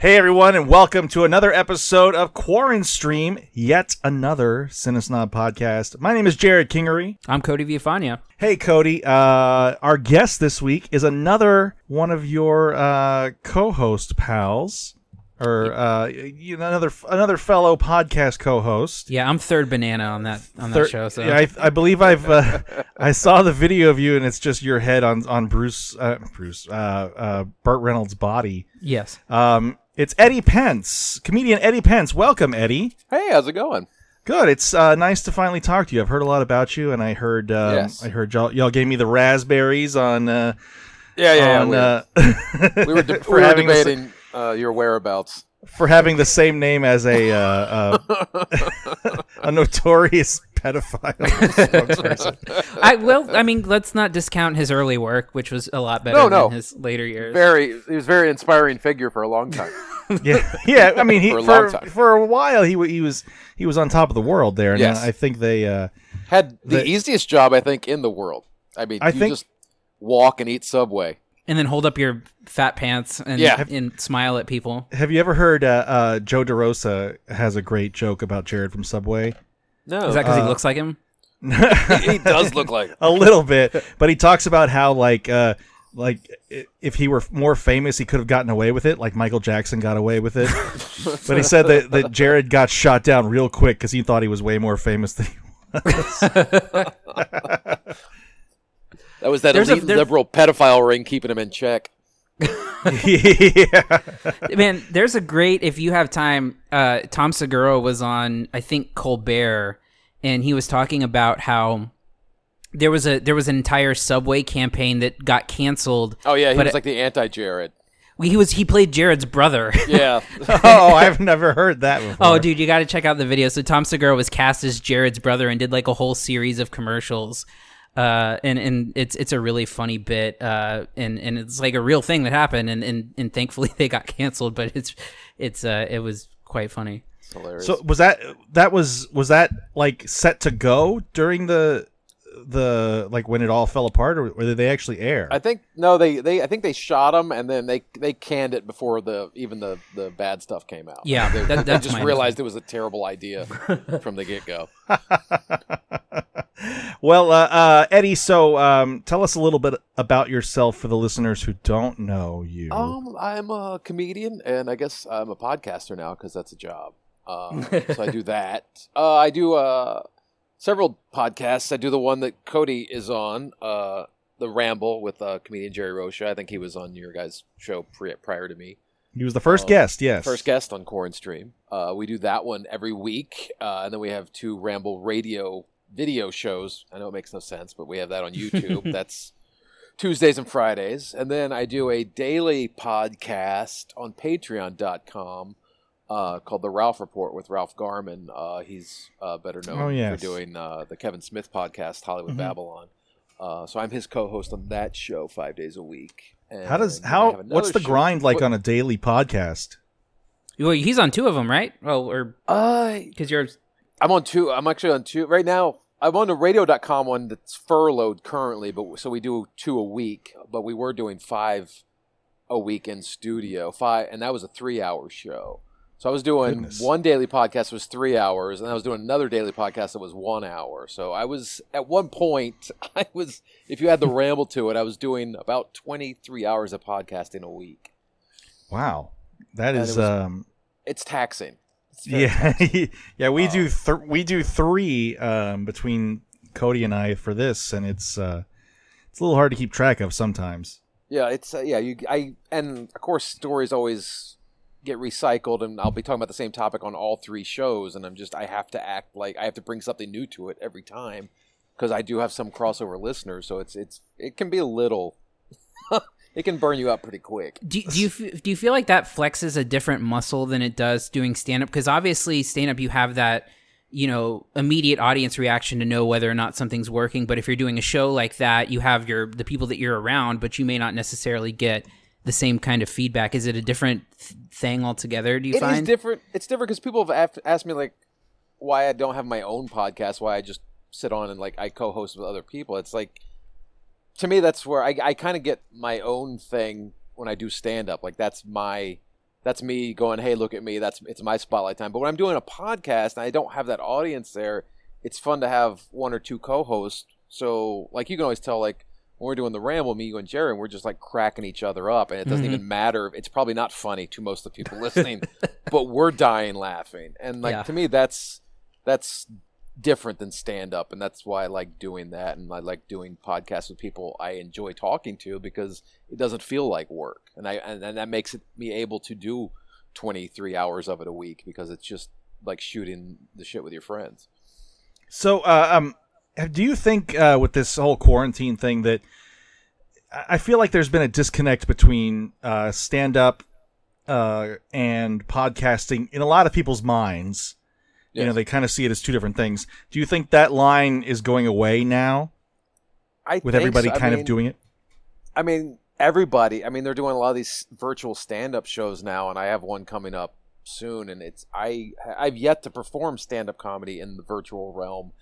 Hey everyone, and welcome to another episode of Quarren Stream, yet another Cinesnob podcast. My name is Jared Kingery. I'm Cody Villafana. Hey Cody, uh, our guest this week is another one of your uh, co-host pals, or uh, you know, another another fellow podcast co-host. Yeah, I'm third banana on that on that show. So yeah, I, I believe I've uh, I saw the video of you, and it's just your head on on Bruce uh, Bruce uh, uh, Burt Reynolds' body. yes, Um, it's Eddie Pence, comedian Eddie Pence. Welcome, Eddie. Hey, how's it going? Good. It's uh, nice to finally talk to you. I've heard a lot about you, and I heard um, Yes. I heard y'all, y'all gave me the raspberries on uh, Yeah, yeah, on we, uh, we were, de- for we were having the sa- debating uh, your whereabouts. For having the same name as a uh, uh, a notorious pedophile. I well, I mean, let's not discount his early work, which was a lot better No, than no. his later years. Very, he was a very inspiring figure for a long time. Yeah, yeah. I mean, he For a for time. for a while he he was he was on top of the world there, and Yes. I think they. Uh, Had the, The- easiest job I think in the world. I mean, I you think- just walk and eat Subway. And then hold up your fat pants and Yeah. and smile at people. have you ever heard uh, uh, Joe DeRosa has a great joke about Jared from Subway? No, Is that because Uh, he looks like him? he does look like. a little bit, but he talks about how like uh like if he were more famous, he could have gotten away with it, like Michael Jackson got away with it. but he said that, that Jared got shot down real quick because he thought he was way more famous than he That was that There's a- elite there- liberal pedophile ring keeping him in check. yeah. Man, there's a great if you have time. Uh, Tom Segura was on, I think Colbert, and he was talking about how there was a there was an entire Subway campaign that got canceled. Oh yeah, he But was it- like the anti-Jared. He was he played Jared's brother. Yeah, Oh, I've never heard that before. Oh, dude, you got to check out the video. So Tom Segura was cast as Jared's brother and did like a whole series of commercials. Uh, and and it's it's a really funny bit. Uh, and and it's like a real thing that happened. And and, and thankfully they got canceled. But it's it's uh it was quite funny. Hilarious. So was that that was was that like set to go during the the like when it all fell apart, or, or did they actually air? I think no, they, they I think they shot them and then they they canned it before the even the the bad stuff came out. Yeah, they, that- they just my realized it was a terrible idea from the get go. well, uh, uh, Eddie, so um, tell us a little bit about yourself for the listeners who don't know you. Um, I'm a comedian and I guess I'm a podcaster now because that's a job. Uh, so I do that. Uh, I do uh, several podcasts. I do the one that Cody is on, uh, the Ramble with uh, comedian Jerry Rocha. I think he was on your guys' show pre- prior to me. he was the first um, guest, yes. First guest on Corn Stream. Uh, we do that one every week, uh, and then we have two Ramble Radio video shows. I know it makes no sense, but we have that on YouTube. That's Tuesdays and Fridays, and then I do a daily podcast on Patreon.com uh, called the Ralph Report with Ralph Garman. Uh, he's uh, better known Oh, yes. for doing uh, the Kevin Smith podcast, Hollywood Mhm. Babylon. Uh, so I'm his co-host on that show five days a week. How does how what's the show- grind like What- on a daily podcast? Well, he's on two of them, right? Well, or Uh, because you're I'm on two. I'm actually on two right now. I'm on the radio.com one that's furloughed currently, but so we do two a week. But we were doing five a week in studio, five, and that was a three-hour show. So I was doing Goodness. one daily podcast was three hours, and I was doing another daily podcast that was one hour. So I was at one point, I was if you had the ramble to it, I was doing about 23 hours of podcasting a week. Wow, that And is it was- um It's taxing. It's yeah yeah we Uh, do th- we do three um between Cody and I for this, and it's uh it's a little hard to keep track of sometimes. Yeah, it's uh, yeah. You I and of course stories always get recycled, and I'll be talking about the same topic on all three shows, and I'm just I have to act like I have to bring something new to it every time because I do have some crossover listeners, so it's it's it can be a little. it can burn you up pretty quick. Do, do you do you feel like that flexes a different muscle than it does doing stand up? Because obviously, stand up you have that you know immediate audience reaction to know whether or not something's working. But if you're doing a show like that, you have your the people that you're around, but you may not necessarily get the same kind of feedback. Is it a different th- thing altogether? Do you It find? It is different. It's different because people have asked me like why I don't have my own podcast, why I just sit on and like I co-host with other people. It's like to me that's where I I kind of get my own thing when I do stand up. Like that's my that's me going, "Hey, look at me." That's it's my spotlight time. But when I'm doing a podcast and I don't have that audience there, it's fun to have one or two co-hosts. So, like you can always tell, like when we're doing the ramble, me, you, and Jerry, and we're just like cracking each other up, and it doesn't Mhm. even matter. It's probably not funny to most of the people listening, but we're dying laughing. And like Yeah. to me, that's that's different than stand up, and that's why I like doing that, and I like doing podcasts with people I enjoy talking to because it doesn't feel like work, and I and, and that makes it me able to do twenty three hours of it a week because it's just like shooting the shit with your friends. So, uh, um, do you think uh, with this whole quarantine thing that I feel like there's been a disconnect between uh, stand up uh, and podcasting in a lot of people's minds? You know, they kind of see it as two different things. Do you think that line is going away now I with think everybody so. Kind mean- of doing it? I mean, everybody. I mean, they're doing a lot of these virtual stand-up shows now, and I have one coming up soon. And it's I I've yet to perform stand-up comedy in the virtual realm,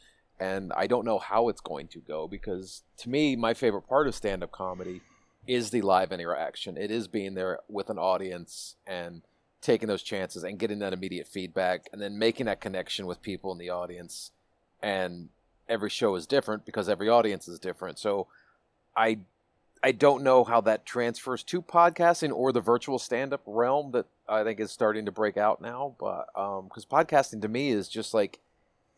and I don't know how it's going to go because to me, my favorite part of stand-up comedy is the live interaction. It is being there with an audience and taking those chances and getting that immediate feedback, and then making that connection with people in the audience. And every show is different because every audience is different. So I I don't know how that transfers to podcasting or the virtual stand-up realm that I think is starting to break out now. But um, because podcasting to me is just like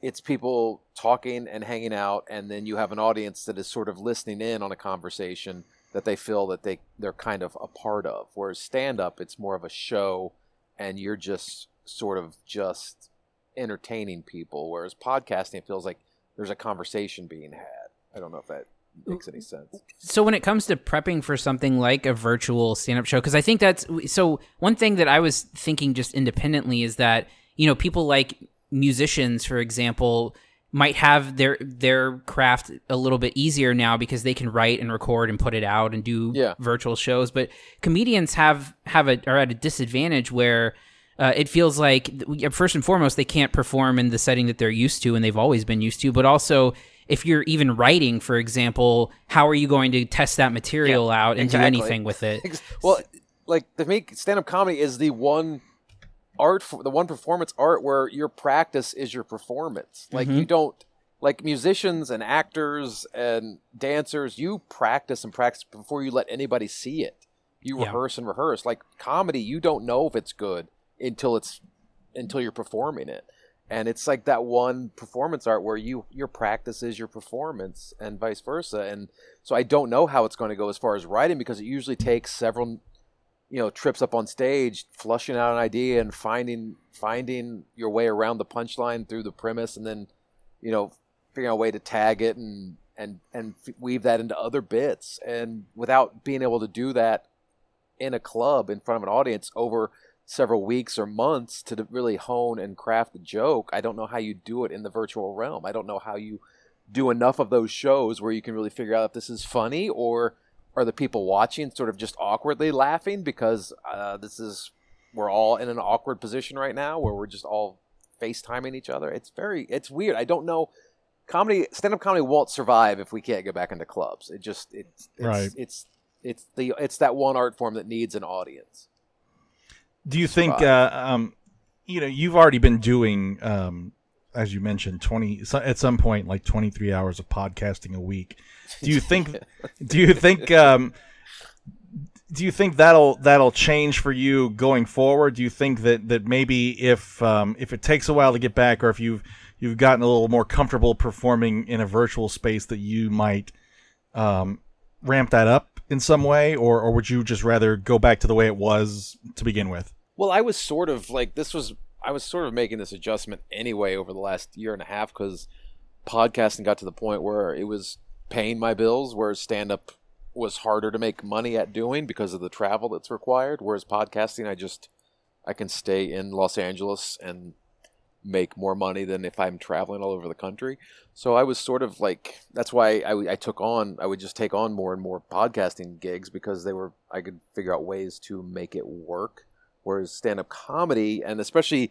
it's people talking and hanging out, and then you have an audience that is sort of listening in on a conversation that they feel that they they're kind of a part of. Whereas stand-up, it's more of a show, and you're just sort of just entertaining people. Whereas podcasting it feels like there's a conversation being had. I don't know if that makes any sense. so when it comes to prepping for something like a virtual stand-up show because i think that's so one thing that i was thinking just independently is that you know people like musicians for example might have their their craft a little bit easier now because they can write and record and put it out and do Yeah. virtual shows but comedians have have a are at a disadvantage where uh, it feels like first and foremost they can't perform in the setting that they're used to and they've always been used to but also if you're even writing for example how are you going to test that material out and exactly. do anything with it Well, like to me, stand-up comedy is the one art, for, the one performance art where your practice is your performance. Like Mhm. you don't, like musicians and actors and dancers, you practice and practice before you let anybody see it. You Yeah. rehearse and rehearse. Like comedy, you don't know if it's good until it's until you're performing it. And it's like that one performance art where you your practice is your performance and vice versa. And so I don't know how it's going to go as far as writing because it usually takes several you know trips up on stage flushing out an idea and finding finding your way around the punchline through the premise and then you know figuring out a way to tag it and and and weave that into other bits. And without being able to do that in a club in front of an audience over several weeks or months to really hone and craft the joke i don't know how you do it in the virtual realm. I don't know how you do enough of those shows where you can really figure out if this is funny or are the people watching sort of just awkwardly laughing because uh, this is we're all in an awkward position right now where we're just all FaceTiming each other. It's very it's weird. I don't know. Comedy stand up comedy won't survive if we can't go back into clubs. It just it's it's Right. it's it's the it's that one art form that needs an audience. Do you think, uh, um, you know, you've already been doing, um, as you mentioned, twenty at some point, like twenty three hours of podcasting a week. Do you think? do you think? Um, do you think that'll that'll change for you going forward? Do you think that that maybe if um, if it takes a while to get back, or if you've you've gotten a little more comfortable performing in a virtual space, that you might um, ramp that up in some way, or or would you just rather go back to the way it was to begin with? Well, I was sort of like this was I was sort of making this adjustment anyway over the last year and a half because podcasting got to the point where it was paying my bills, whereas stand up was harder to make money at doing because of the travel that's required. Whereas podcasting, I just I can stay in Los Angeles and make more money than if I'm traveling all over the country. So I was sort of like that's why I, I took on I would just take on more and more podcasting gigs because they were I could figure out ways to make it work. Whereas stand up comedy and especially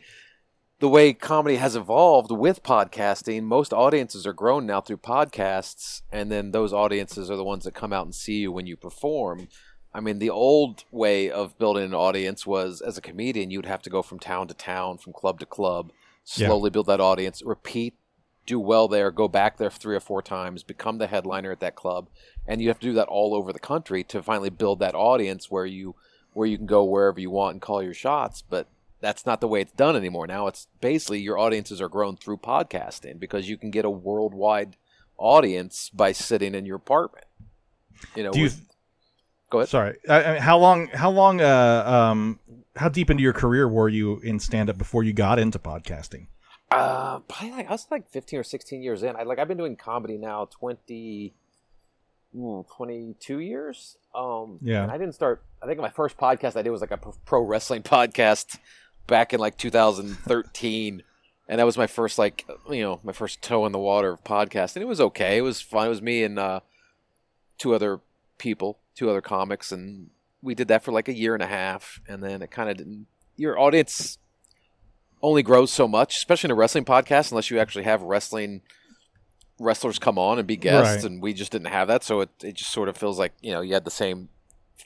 the way comedy has evolved with podcasting, most audiences are grown now through podcasts, and then those audiences are the ones that come out and see you when you perform. I mean, the old way of building an audience was as a comedian, you'd have to go from town to town, from club to club, Yeah. slowly build that audience, repeat, do well there, go back there three or four times, become the headliner at that club, and you have to do that all over the country to finally build that audience where you where you can go wherever you want and call your shots. But that's not the way it's done anymore. Now it's basically your audiences are grown through podcasting because you can get a worldwide audience by sitting in your apartment. You know, Do you? with- go ahead. Sorry. I, I mean, how long? How long? Uh, um, how deep into your career were you in stand up before you got into podcasting? Uh, probably like I was like 15 or 16 years in. I like I've been doing comedy now 20, ooh, 22 years. Um, Yeah. And I didn't start. I think my first podcast I did was like a pro- pro wrestling podcast back in like 2013, and that was my first like you know my first toe in the water of podcast, and it was okay. It was fun. It was me and uh, two other people, two other comics, and we did that for like a year and a half, and then it kind of didn't. Your audience only grows so much, especially in a wrestling podcast, unless you actually have wrestling wrestlers come on and be guests, Right. and we just didn't have that, so it it just sort of feels like you know you had the same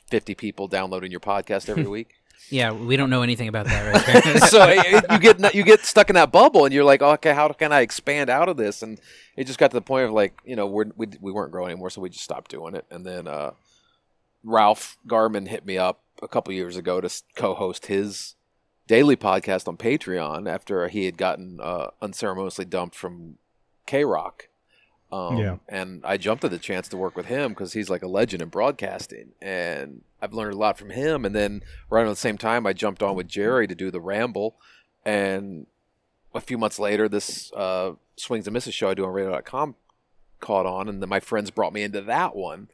fifty people downloading your podcast every week. Yeah, we don't know anything about that, right? so it, it- you get you get stuck in that bubble, and you're like, okay, how can I expand out of this? And it just got to the point of like, you know, we're, we we weren't growing anymore, so we just stopped doing it. And then uh, Ralph Garman hit me up a couple years ago to co-host his daily podcast on Patreon after he had gotten uh, unceremoniously dumped from KROQ. Um, Yeah. And I jumped at the chance to work with him because he's like a legend in broadcasting, and I've learned a lot from him. And then right around the same time, I jumped on with Jerry to do the Ramble, and a few months later, this uh, Swings and Misses show I do on Radio.com caught on, and then my friends brought me into that one.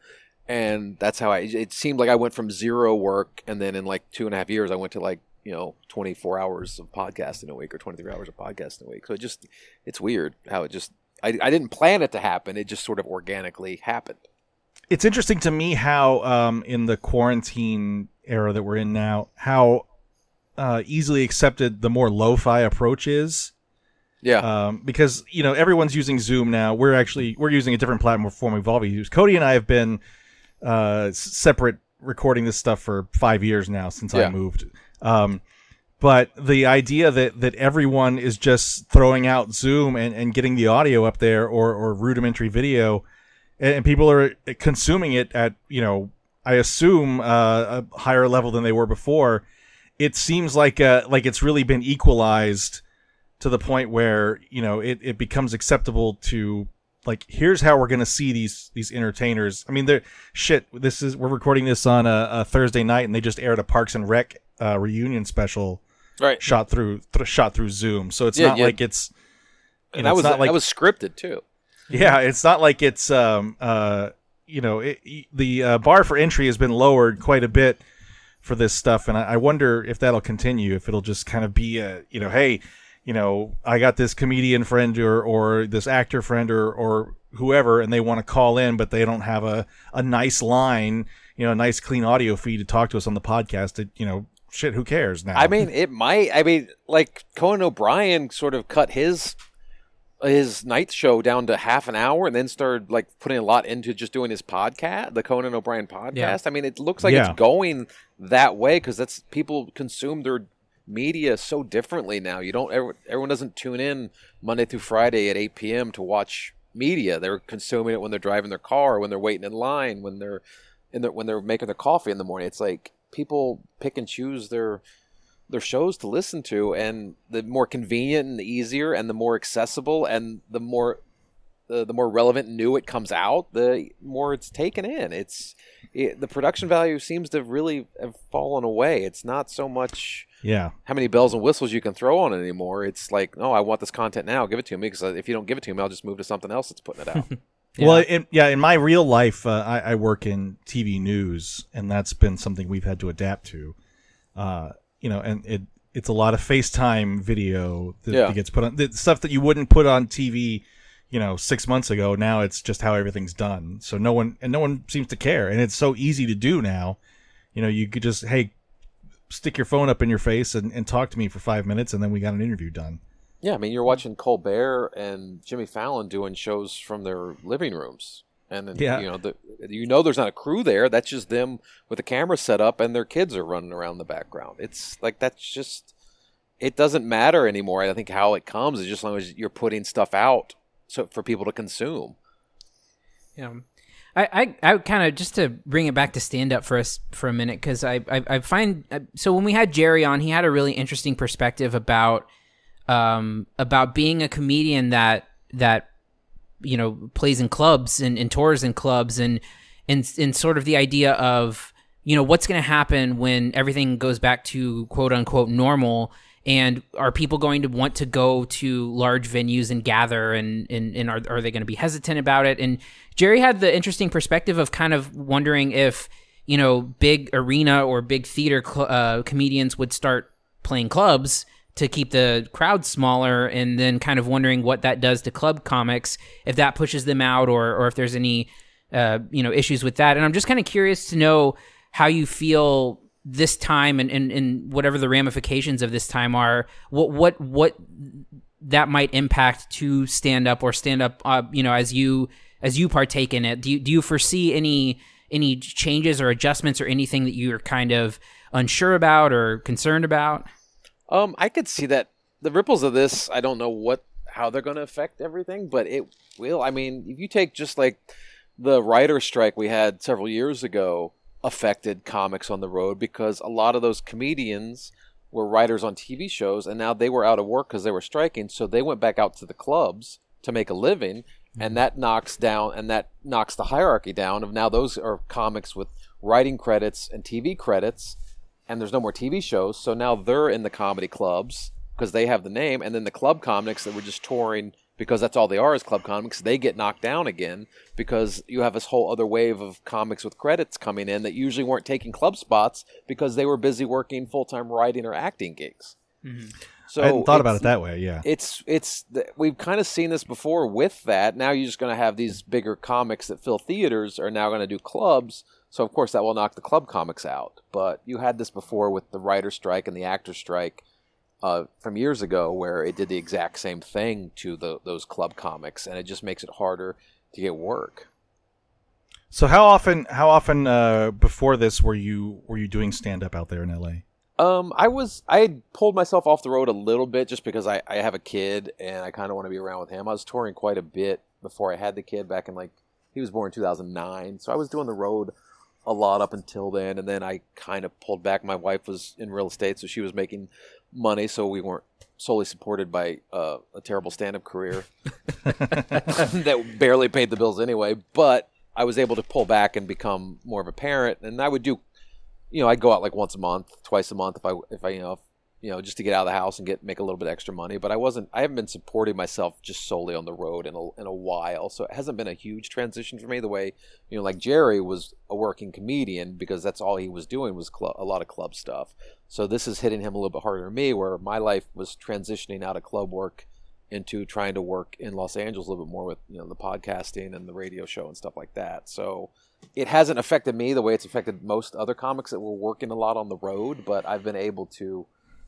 And that's how I. It seemed like I went from zero work, and then in like two and a half years, I went to like you know 24 hours of podcasting a week or 23 hours of podcasting a week. So it just it's weird how it just I, I didn't plan it to happen. It just sort of organically happened. It's interesting to me how, um, in the quarantine era that we're in now, how uh, easily accepted the more lo-fi approach is. Yeah, um, because you know everyone's using Zoom now. We're actually we're using a different platform we've always used. Cody and I have been uh, separate recording this stuff for five years now since I moved. Um, but the idea that that everyone is just throwing out Zoom and, and getting the audio up there or or rudimentary video, and, people are consuming it at you know I assume uh, a higher level than they were before. It seems like uh, like it's really been equalized to the point where you know it, it becomes acceptable to like here's how we're gonna see these these entertainers i mean they're shit this is we're recording this on a, a thursday night and they just aired a parks and rec uh, reunion special right. shot through th- shot through zoom so it's Yeah, not yeah. like it's And know, that was not like that was scripted too. yeah, it's not like it's um uh you know it, the uh, bar for entry has been lowered quite a bit for this stuff, and I, I wonder if that'll continue. If it'll just kind of be a you know, hey, you know, I got this comedian friend or or this actor friend or or whoever, and they want to call in, but they don't have a a nice line, you know, a nice clean audio feed to talk to us on the podcast. That you know, shit, who cares now? I mean, it might. I mean, like Conan O'Brien sort of cut his his night show down to half an hour, and then started like putting a lot into just doing his podcast, the Conan O'Brien podcast. Yeah. I mean, it looks like Yeah. it's going that way because that's people consume their media so differently now. You don't everyone, doesn't tune in Monday through Friday at eight p.m. to watch media. They're consuming it when they're driving their car, when they're waiting in line, when they're in their, when they're making their coffee in the morning. It's like people pick and choose their their shows to listen to, and the more convenient and the easier, and the more accessible, and the more the, the more relevant and new it comes out, the more it's taken in. It's it, the production value seems to really have fallen away. It's not so much yeah, how many bells and whistles you can throw on it anymore. It's like, no, I want this content now. Give it to me because if you don't give it to me, I'll just move to something else that's putting it out. Well, in, yeah, in my real life, uh, I, I work in TV news, and that's been something we've had to adapt to. Uh, you know, and it it's a lot of FaceTime video that, Yeah. that gets put on the stuff that you wouldn't put on TV. You know, six months ago. Now it's just how everything's done. So no one and no one seems to care, and it's so easy to do now. You know, you could just hey, stick your phone up in your face and, and talk to me for five minutes, and then we got an interview done. Yeah, I mean, you're watching Colbert and Jimmy Fallon doing shows from their living rooms. and then, Yeah. you know the, you know there's not a crew there. That's just them with a camera set up, and their kids are running around in the background. It's like that's just it doesn't matter anymore. I think how it comes is just as long as you're putting stuff out so for people to consume. Yeah. I, I, I kind of just to bring it back to stand up for us for a minute because I, I I find uh, so when we had Jerry on he had a really interesting perspective about um about being a comedian that that you know plays in clubs and, and tours in clubs and and and sort of the idea of you know what's going to happen when everything goes back to quote unquote normal and are people going to want to go to large venues and gather and and, and are, are they going to be hesitant about it? And jerry had the interesting perspective of kind of wondering if you know big arena or big theater cl- uh, comedians would start playing clubs to keep the crowd smaller and then kind of wondering what that does to club comics if that pushes them out or or if there's any uh, you know issues with that. And i'm just kind of curious to know how you feel this time and, and, and whatever the ramifications of this time are what what what that might impact to stand up or stand up uh, you know as you as you partake in it. Do you, do you foresee any any changes or adjustments or anything that you're kind of unsure about or concerned about Um, I could see that the ripples of this. I don't know what how they're going to affect everything, but it will. I mean, if you take just like the writer strike we had several years ago affected comics on the road because a lot of those comedians were writers on TV shows and now they were out of work because they were striking, so they went back out to the clubs to make a living, and that knocks down and that knocks the hierarchy down of now those are comics with writing credits and TV credits and there's no more TV shows, so now they're in the comedy clubs because they have the name, and then the club comics that were just touring because that's all they are is club comics. They get knocked down again because you have this whole other wave of comics with credits coming in that usually weren't taking club spots because they were busy working full time writing or acting gigs. Mm-hmm. So I hadn't thought about it that way. Yeah. it's it's we've kind of seen this before with that. Now you're just going to have these bigger comics that fill theaters are now going to do clubs. So of course that will knock the club comics out. But you had this before with the writer strike and the actor strike uh, from years ago, where it did the exact same thing to the, those club comics, and it just makes it harder to get work. So how often how often uh, before this were you were you doing stand up out there in LA? Um, I was I had pulled myself off the road a little bit just because I, I have a kid and I kind of want to be around with him. I was touring quite a bit before I had the kid back in like he was born in 2009, so I was doing the road a lot up until then, and then I kind of pulled back. My wife was in real estate, so she was making money, so we weren't solely supported by uh, a terrible stand-up career that barely paid the bills anyway. But I was able to pull back and become more of a parent, and I would do you know, I'd go out like once a month, twice a month if I if I you know if, you know just to get out of the house and get make a little bit extra money. But I wasn't I haven't been supporting myself just solely on the road in a in a while, so it hasn't been a huge transition for me. The way you know, like Jerry was a working comedian because that's all he was doing was cl- a lot of club stuff. So this is hitting him a little bit harder than me, where my life was transitioning out of club work into trying to work in Los Angeles a little bit more with you know the podcasting and the radio show and stuff like that. So it hasn't affected me the way it's affected most other comics that were working a lot on the road, but I've been able to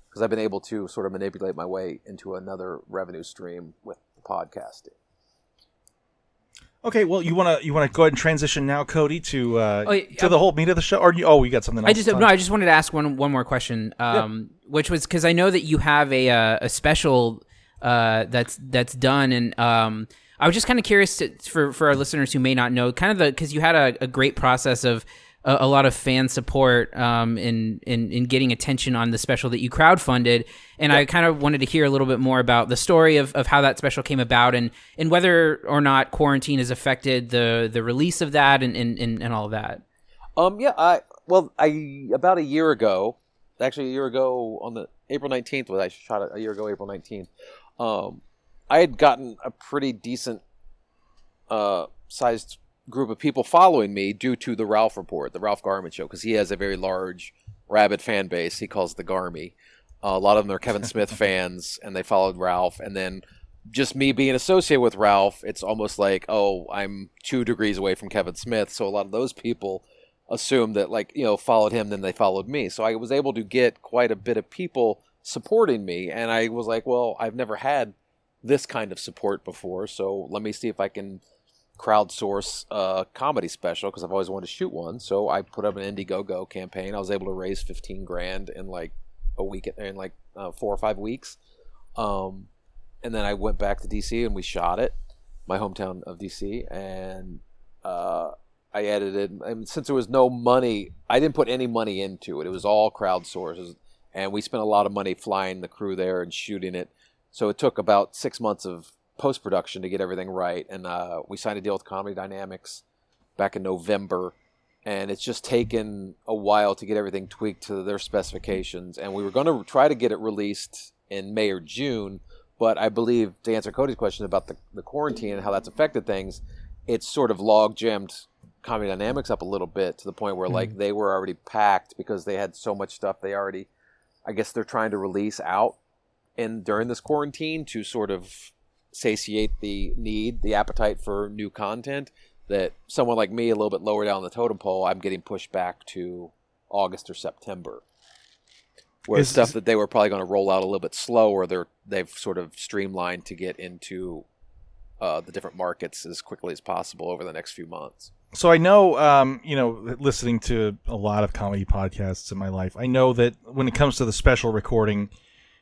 because I've been able to sort of manipulate my way into another revenue stream with podcasting. Okay, well you wanna you wanna go ahead and transition now, Cody, to uh, Oh, yeah, to the whole meat of the show, or you, oh, you got something else? I just no. I just wanted to ask one one more question, um, which was because I know that you have a uh, a special uh, that's that's done, and um, I was just kind of curious to, for for our listeners who may not know, kind of the because you had a, a great process of a, a lot of fan support um, in, in in getting attention on the special that you crowdfunded, and I kind of wanted to hear a little bit more about the story of, of how that special came about, and and whether or not quarantine has affected the the release of that, and and, and, and all of that. Um, yeah, I well, I about a year ago, actually a year ago on the April nineteenth was I shot it a year ago, April nineteenth. Um, I had gotten a pretty decent uh, sized group of people following me due to the Ralph Report, the Ralph Garman Show, because he has a very large rabid fan base. He calls the Garmy. Uh, a lot of them are Kevin Smith fans, and they followed Ralph. And then just me being associated with Ralph, it's almost like, oh, I'm two degrees away from Kevin Smith. So a lot of those people assumed that, like, you know, followed him, then they followed me. So I was able to get quite a bit of people supporting me. And I was like, well, I've never had this kind of support before. So let me see if I can crowdsource a comedy special because I've always wanted to shoot one. So I put up an Indiegogo campaign. I was able to raise fifteen grand in like a week in like uh, four or five weeks. Um, and then I went back to DC and we shot it, my hometown of DC, and uh, I edited. And since there was no money, I didn't put any money into it. It was all crowdsourced, and we spent a lot of money flying the crew there and shooting it. So it took about six months of post production to get everything right, and uh, we signed a deal with Comedy Dynamics back in November. And it's just taken a while to get everything tweaked to their specifications. And we were going to try to get it released in May or June, but I believe to answer Cody's question about the, the quarantine and how that's affected things, it's sort of log jammed Comedy Dynamics up a little bit to the point where like they were already packed because they had so much stuff they already, I guess they're trying to release out in during this quarantine to sort of satiate the need, the appetite for new content. That someone like me, a little bit lower down the totem pole, I'm getting pushed back to August or September. Where Is- stuff that they were probably going to roll out a little bit slower, they're they've sort of streamlined to get into uh, the different markets as quickly as possible over the next few months. So I know, um, you know, listening to a lot of comedy podcasts in my life, I know that when it comes to the special recording,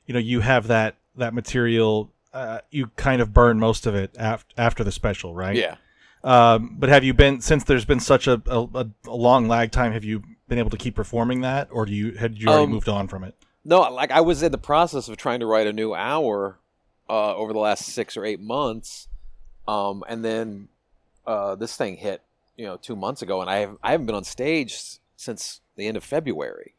you know, you have that that material. Uh, you kind of burn most of it af- after the special, right? Yeah. Um, but have you been since there's been such a, a, a long lag time? Have you been able to keep performing that, or do you had you already Um, moved on from it? No, like I was in the process of trying to write a new hour uh, over the last six or eight months, um, and then uh, this thing hit, you know, two months ago, and I have I haven't been on stage since the end of February,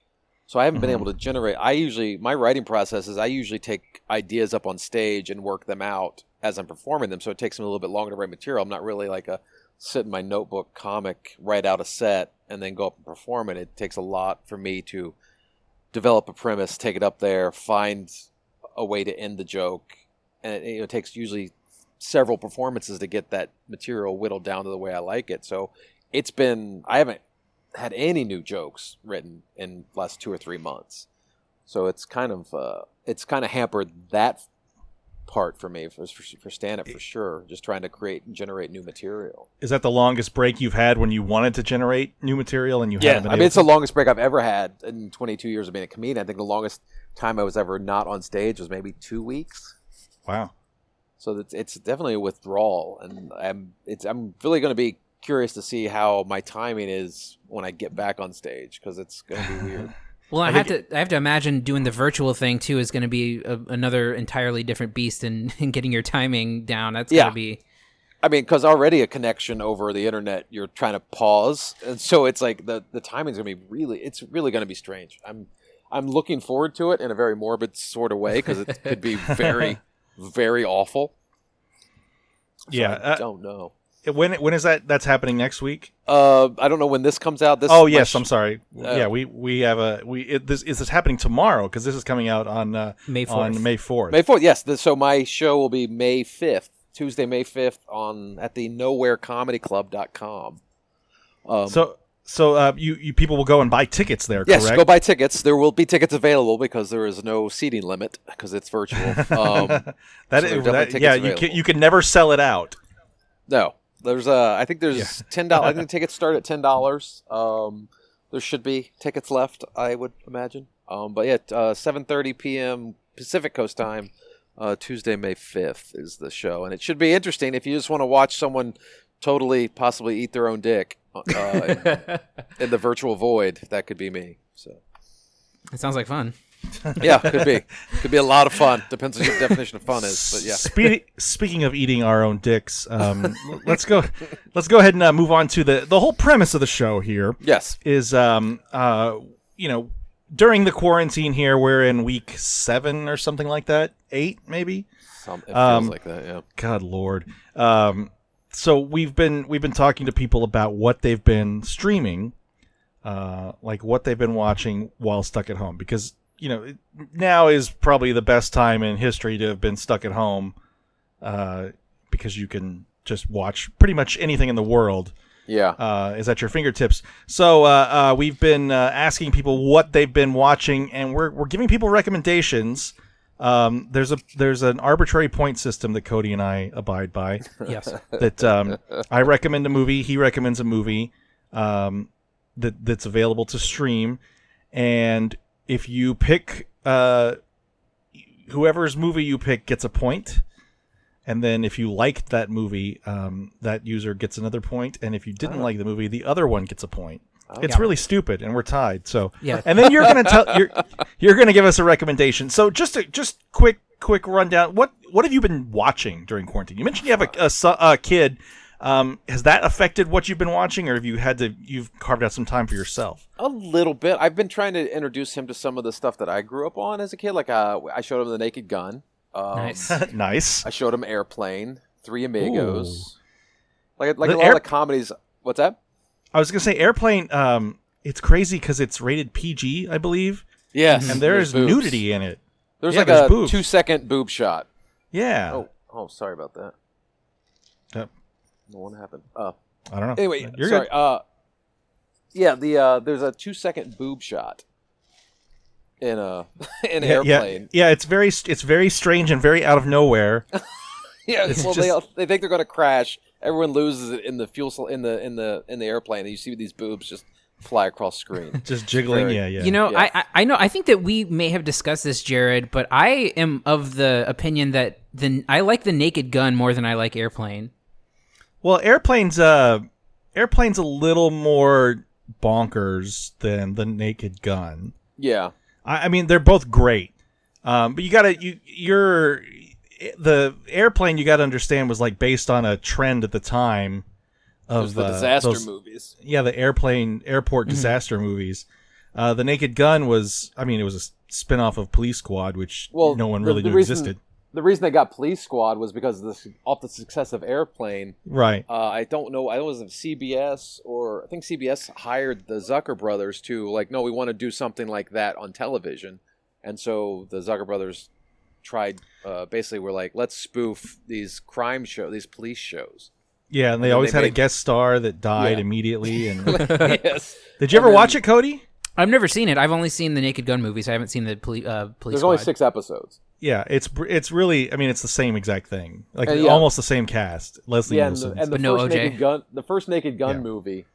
so I haven't been Mhm. able to generate. I usually my writing process is I usually take ideas up on stage and work them out as I'm performing them, so it takes me a little bit longer to write material. I'm not really like a sit in my notebook comic, write out a set, and then go up and perform it. It takes a lot for me to develop a premise, take it up there, find a way to end the joke, and it, you know, it takes usually several performances to get that material whittled down to the way I like it. So it's been I haven't had any new jokes written in the last two or three months. So it's kind of uh, it's kind of hampered that part for me for for, for stand up for sure. Just trying to create and generate new material. Is that the longest break you've had when you wanted to generate new material and you haven't been I mean it's to? the longest break I've ever had in 22 years of being a comedian. I think the longest time I was ever not on stage was maybe two weeks. wow. So it's, it's definitely a withdrawal, and I'm it's I'm really going to be curious to see how my timing is when I get back on stage because it's going to be weird. Well, I, I have to I have to imagine doing the virtual thing too is going to be a, another entirely different beast and getting your timing down. That's Yeah. going to be I mean, because already a connection over the internet, you're trying to pause, and so it's like the the timing's going to be really it's really going to be strange. I'm I'm looking forward to it in a very morbid sort of way because it could be very very awful. So Yeah, I uh, don't know. When when is that? That's happening next week. Uh, I don't know when this comes out. This oh yes, sh- I'm sorry. uh, yeah, we we have a we it, this is this happening tomorrow because this is coming out on uh, May 4th. on May fourth. May fourth, yes. The, so my show will be May fifth, Tuesday, May fifth, on at the NowhereComedyClub.com. Um, So so uh, you you people will go and buy tickets there. yes, correct? go buy tickets. There will be tickets available because there is no seating limit because it's virtual. Um, that, so is- there are definitely that- yeah, you can you can never sell it out. no, there's uh, I think there's Yeah. ten dollars. I think the tickets start at ten dollars. Um, there should be tickets left, I would imagine. Um, but yeah, uh, seven thirty p.m. Pacific Coast time. Uh, Tuesday, May 5th is the show. And it should be interesting if you just want to watch someone totally, possibly eat their own dick uh, in, in the virtual void. That could be me. So, it sounds like fun. yeah, could be. Could be a lot of fun. Depends on what your definition of fun is. But yeah. Spe- speaking of eating our own dicks, um, let's go. Let's go ahead and uh, move on to the the whole premise of the show. Here Yes. is, um, uh, you know, during the quarantine here, we're in week seven or something like that, eight maybe. Some, it feels Um, like that, yeah. God Lord. Um, so we've been we've been talking to people about what they've been streaming, uh, like what they've been watching while stuck at home, because you know now is probably the best time in history to have been stuck at home, uh, because you can just watch pretty much anything in the world Yeah. uh, is at your fingertips. So uh, uh, we've been uh, asking people what they've been watching, and we're we're giving people recommendations. Um, there's a there's an arbitrary point system that Cody and I abide by. Yes. that um, I recommend a movie, he recommends a movie um, that that's available to stream, and if you pick uh, whoever's movie you pick gets a point, and then if you liked that movie, um, that user gets another point, and if you didn't like the movie, the other one gets a point. It's Yeah. really stupid, and we're tied. So Yeah. and then you're gonna tell you're you're gonna give us a recommendation. So just a just quick quick rundown. What what have you been watching during quarantine? You mentioned you have a, a, a kid. Um, has that affected what you've been watching, or have you had to you've carved out some time for yourself? A little bit. I've been trying to introduce him to some of the stuff that I grew up on as a kid. Like uh, I showed him the Naked Gun. Um, Nice. nice. I showed him Airplane, Three Amigos. Like like The a lot Air- of the comedies. What's that? I was gonna say airplane. Um, it's crazy because it's rated PG, I believe, Yes. and there's boobs. nudity in it. There's Yeah, like there's a boobs. two second boob shot. Yeah. Oh, oh, sorry about that. Yep. What happened? Uh, I don't know. anyway, you're sorry. good. Uh, yeah, the uh, there's a two second boob shot in a in Yeah, airplane. yeah, yeah. It's very it's very strange and very out of nowhere. Yeah, It's well, just- they all, they think they're going to crash. Everyone loses it in the fuel cell in the in the in the airplane, and you see these boobs just fly across screen. Just jiggling. Very- yeah, yeah. You know, Yeah. I, I I know I think that we may have discussed this, Jared, but I am of the opinion that the I like the Naked Gun more than I like Airplane. Well, airplanes. Uh, airplanes a little more bonkers than the Naked Gun. yeah, I, I mean, they're both great, um, but you gotta you you're the airplane. You gotta understand was like based on a trend at the time of the uh, disaster those- movies. Yeah, the airplane airport disaster movies. Uh, the Naked Gun was. I mean, it was a spin-off of Police Squad, which Well, no one really the knew reason- existed. The reason they got Police Squad was because of the, off the success of Airplane. Right. Uh, I don't know. I don't know if it was CBS or I think CBS hired the Zucker brothers to like, no, we want to do something like that on television, and so the Zucker brothers tried. Uh, basically, were like, let's spoof these crime show, these police shows. Yeah, and they then always they had a guest star that died Yeah. immediately. And yes, did you ever then- watch it, Cody? I've never seen it. I've only seen the Naked Gun movies. I haven't seen the poli- uh, police. there's only six episodes. Yeah, it's it's really. I mean, it's the same exact thing. Like And yeah. almost the same cast. Leslie yeah, and the, and the But no first OJ. Naked Gun, the first Naked Gun Yeah. movie,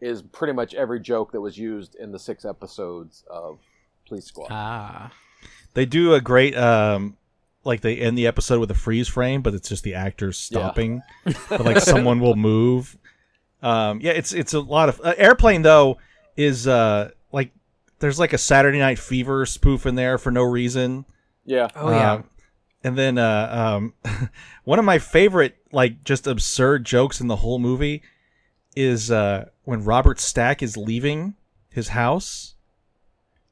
is pretty much every joke that was used in the six episodes of Police Squad. Ah, they do a great. um like they end the episode with a freeze frame, but it's just the actors Yeah. stopping. but like someone will move. Um, yeah, it's it's a lot of uh, airplane though is uh like there's like a Saturday Night Fever spoof in there for no reason. yeah, oh yeah. Uh, and then uh, um, one of my favorite, like, just absurd jokes in the whole movie is uh, when Robert Stack is leaving his house,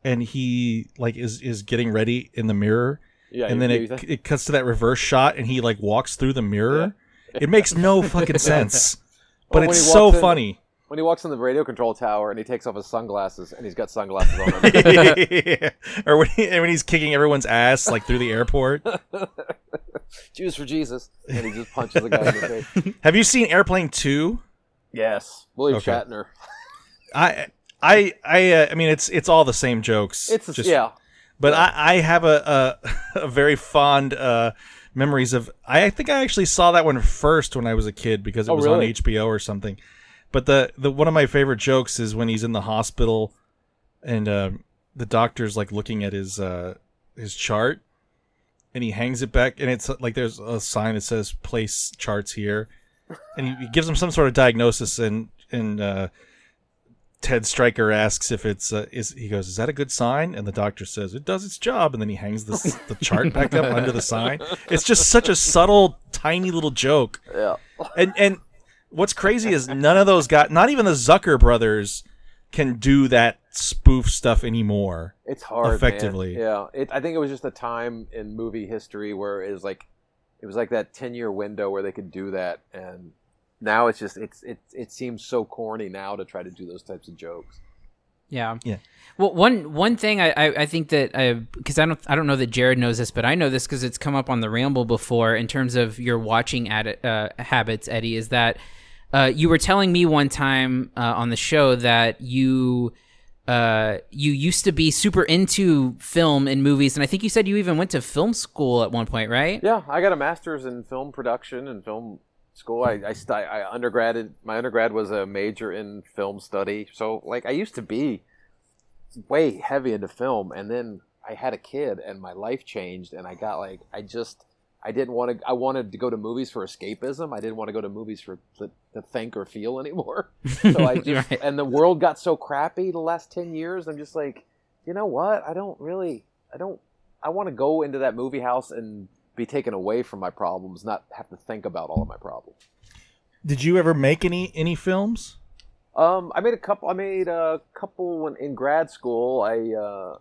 and he like is is getting ready in the mirror, yeah. and then it think- it cuts to that reverse shot, and he like walks through the mirror. It makes no fucking sense, but Or when it's so in- funny. when he walks in the radio control tower and he takes off his sunglasses and he's got sunglasses on. underneath. or when, he, and when he's kicking everyone's ass like through the airport. Jews for Jesus, and he just punches the guy in the face. Have you seen Airplane Two? Yes, William Okay. Shatner. I I I uh, I mean it's it's all the same jokes. It's just, yeah, But I I have a a, a very fond uh, memories of. I think I actually saw that one first when I was a kid because it Oh, was really? on HBO or something. But the the one of my favorite jokes is when he's in the hospital, and uh, the doctor's like looking at his uh, his chart, and he hangs it back, and it's like there's a sign that says "place charts here," and he, he gives him some sort of diagnosis, and and uh, Ted Striker asks if it's uh, is he goes is that a good sign and the doctor says it does its job and then he hangs the the chart back up under the sign it's just such a subtle tiny little joke yeah. and and what's crazy is none of those got not even the Zucker brothers can do that spoof stuff anymore It's hard, man. Effectively. Yeah, it, I think it was just a time in movie history where it was like, it was like that ten year window where they could do that, and now it's just it's it it seems so corny now to try to do those types of jokes. Yeah. Yeah. Well, one one thing I, I, I think that I because I don't I don't know that Jared knows this, but I know this because it's come up on the ramble before in terms of your watching ad, uh, habits, Eddie. Is that uh, you were telling me one time uh, on the show that you uh, you used to be super into film and movies, and I think you said you even went to film school at one point, right? Yeah, I got a master's in film production and film school. I I, stu- I undergraded. My undergrad was a major in film study. So like I used to be way heavy into film, and then I had a kid, and my life changed, and I got like I just I didn't want to. I wanted to go to movies for escapism. I didn't want to go to movies for to, to think or feel anymore. So I just Right. and the world got so crappy the last ten years. I'm just like, you know what? I don't really. I don't. I want to go into that movie house and be taken away from my problems, not have to think about all of my problems. Did you ever make any any films? Um, I made a couple. I made a couple when in grad school. I uh,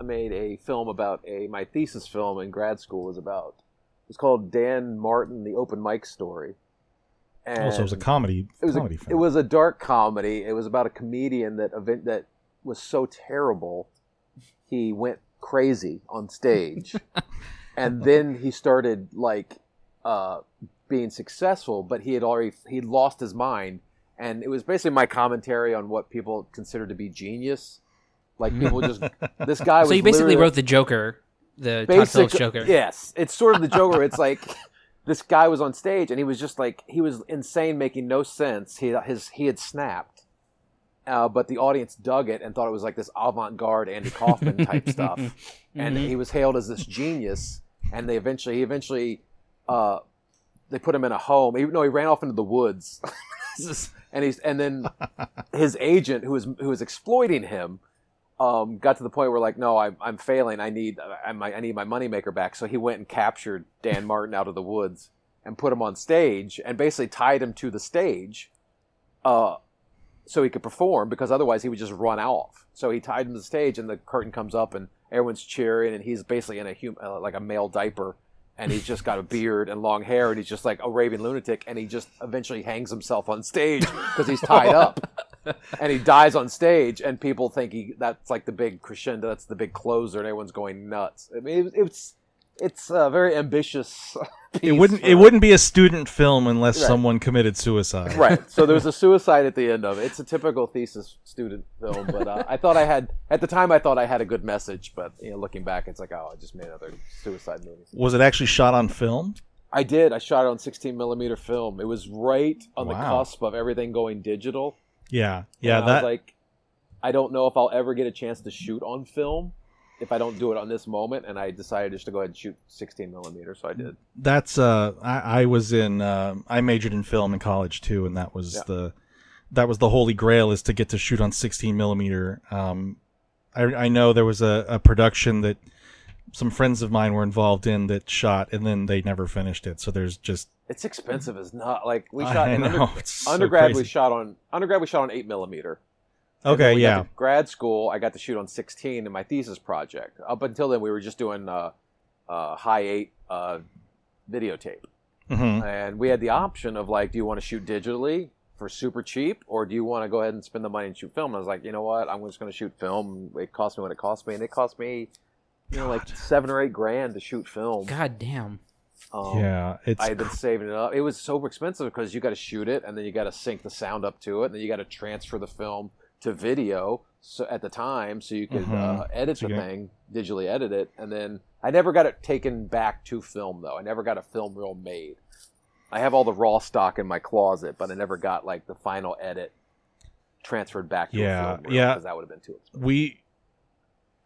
I made a film about a my thesis film in grad school was about. It's called Dan Martin: The Open Mic Story. And Also, Oh, it was a comedy. it was a, comedy it was a dark comedy. It was about a comedian that event that was so terrible, he went crazy on stage, and then he started like uh, being successful. But he had already he'd lost his mind, and it was basically my commentary on what people consider to be genius. Like people just this guy was So you basically wrote the Joker, the Todd Phillips Joker. Yes, it's sort of the Joker. It's like this guy was on stage and he was just like he was insane, making no sense. He his he had snapped, uh, but the audience dug it and thought it was like this avant-garde Andy Kaufman type stuff, and Mhm. he was hailed as this genius. And they eventually he eventually uh, they put him in a home. Even though he ran off into the woods, and he's and then his agent who was who was exploiting him um, got to the point where like, no, I'm, I'm failing. I need I, I I need my moneymaker back. So he went and captured Dan Martin out of the woods and put him on stage and basically tied him to the stage, uh, so he could perform because otherwise he would just run off. So he tied him to the stage and the curtain comes up and everyone's cheering and he's basically in a hum- uh, like a male diaper. And he's just got a beard and long hair, and he's just like a raving lunatic. And he just eventually hangs himself on stage because he's tied up and he dies on stage, and people think he that's like the big crescendo, that's the big closer, and everyone's going nuts. I mean, it, it's it's a very ambitious. It wouldn't. It wouldn't be a student film unless Right. someone committed suicide. right. So there's a suicide at the end of it. It's a typical thesis student film, but uh, I thought I had at the time I thought I had a good message, but you know, looking back, it's like oh, I just made another suicide movie. Was it actually shot on film? I did. I shot it on 16 millimeter film. It was right on the cusp of everything going digital. Yeah. Yeah. And I That. was like, I don't know if I'll ever get a chance to shoot on film if I don't do it on this moment. And I decided just to go ahead and shoot 16 millimeter, so I did. that's uh I, I was in uh, I majored in film in college too, and that was Yeah. the that was the holy grail is to get to shoot on 16 millimeter. Um, I I know there was a, a production that some friends of mine were involved in that shot, and then they never finished it. So there's just It's expensive as not. Like we I shot in know, under- so undergrad. we shot on undergrad. We shot on eight millimeter. And then okay. when got Yeah. to grad school, I got to shoot on 16 in my thesis project. Up until then, we were just doing uh, uh, high eight uh, videotape. hmm and we had the option of like, do you want to shoot digitally for super cheap, or do you want to go ahead and spend the money and shoot film? And I was like, you know what, I'm just going to shoot film. It cost me what it cost me, and it cost me, you know, like seven or eight grand to shoot film. God damn. Um, yeah. It's I had been saving it up. It was so expensive because you got to shoot it, and then you got to sync the sound up to it, and then you got to transfer the film to video. So at the time, so you could Mhm. uh, edit So the thing, digitally edit it, and then I never got it taken back to film though. I never got a film reel made. I have all the raw stock in my closet, but I never got like the final edit transferred back to Yeah, a film reel yeah. because that would have been too expensive. we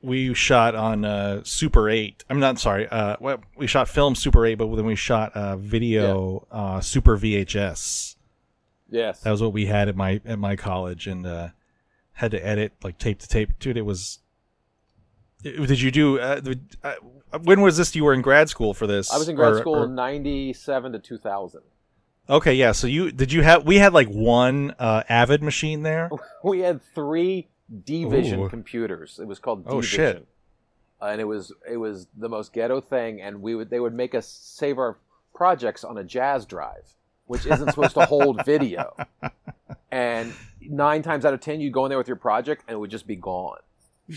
we shot on uh, Super 8. I'm not sorry. Uh, well, we shot film Super 8, but then we shot uh, video uh, Super VHS. Yes. That was what we had at my at my college, and uh, had to edit like tape to tape. Dude, it was. it- did you do? Uh, uh, when was this? You were in grad school for this? I was in grad Or- school or- in '97 to 2000. okay, yeah. So you did you have? We had like one uh, Avid machine there. we had three D-Vision computers. It was called Oh, D-Vision. shit. Uh, and it was it was the most ghetto thing. And we would they would make us save our projects on a Jaz drive, which isn't supposed to hold video. And nine times out of ten, you'd go in there with your project and it would just be gone.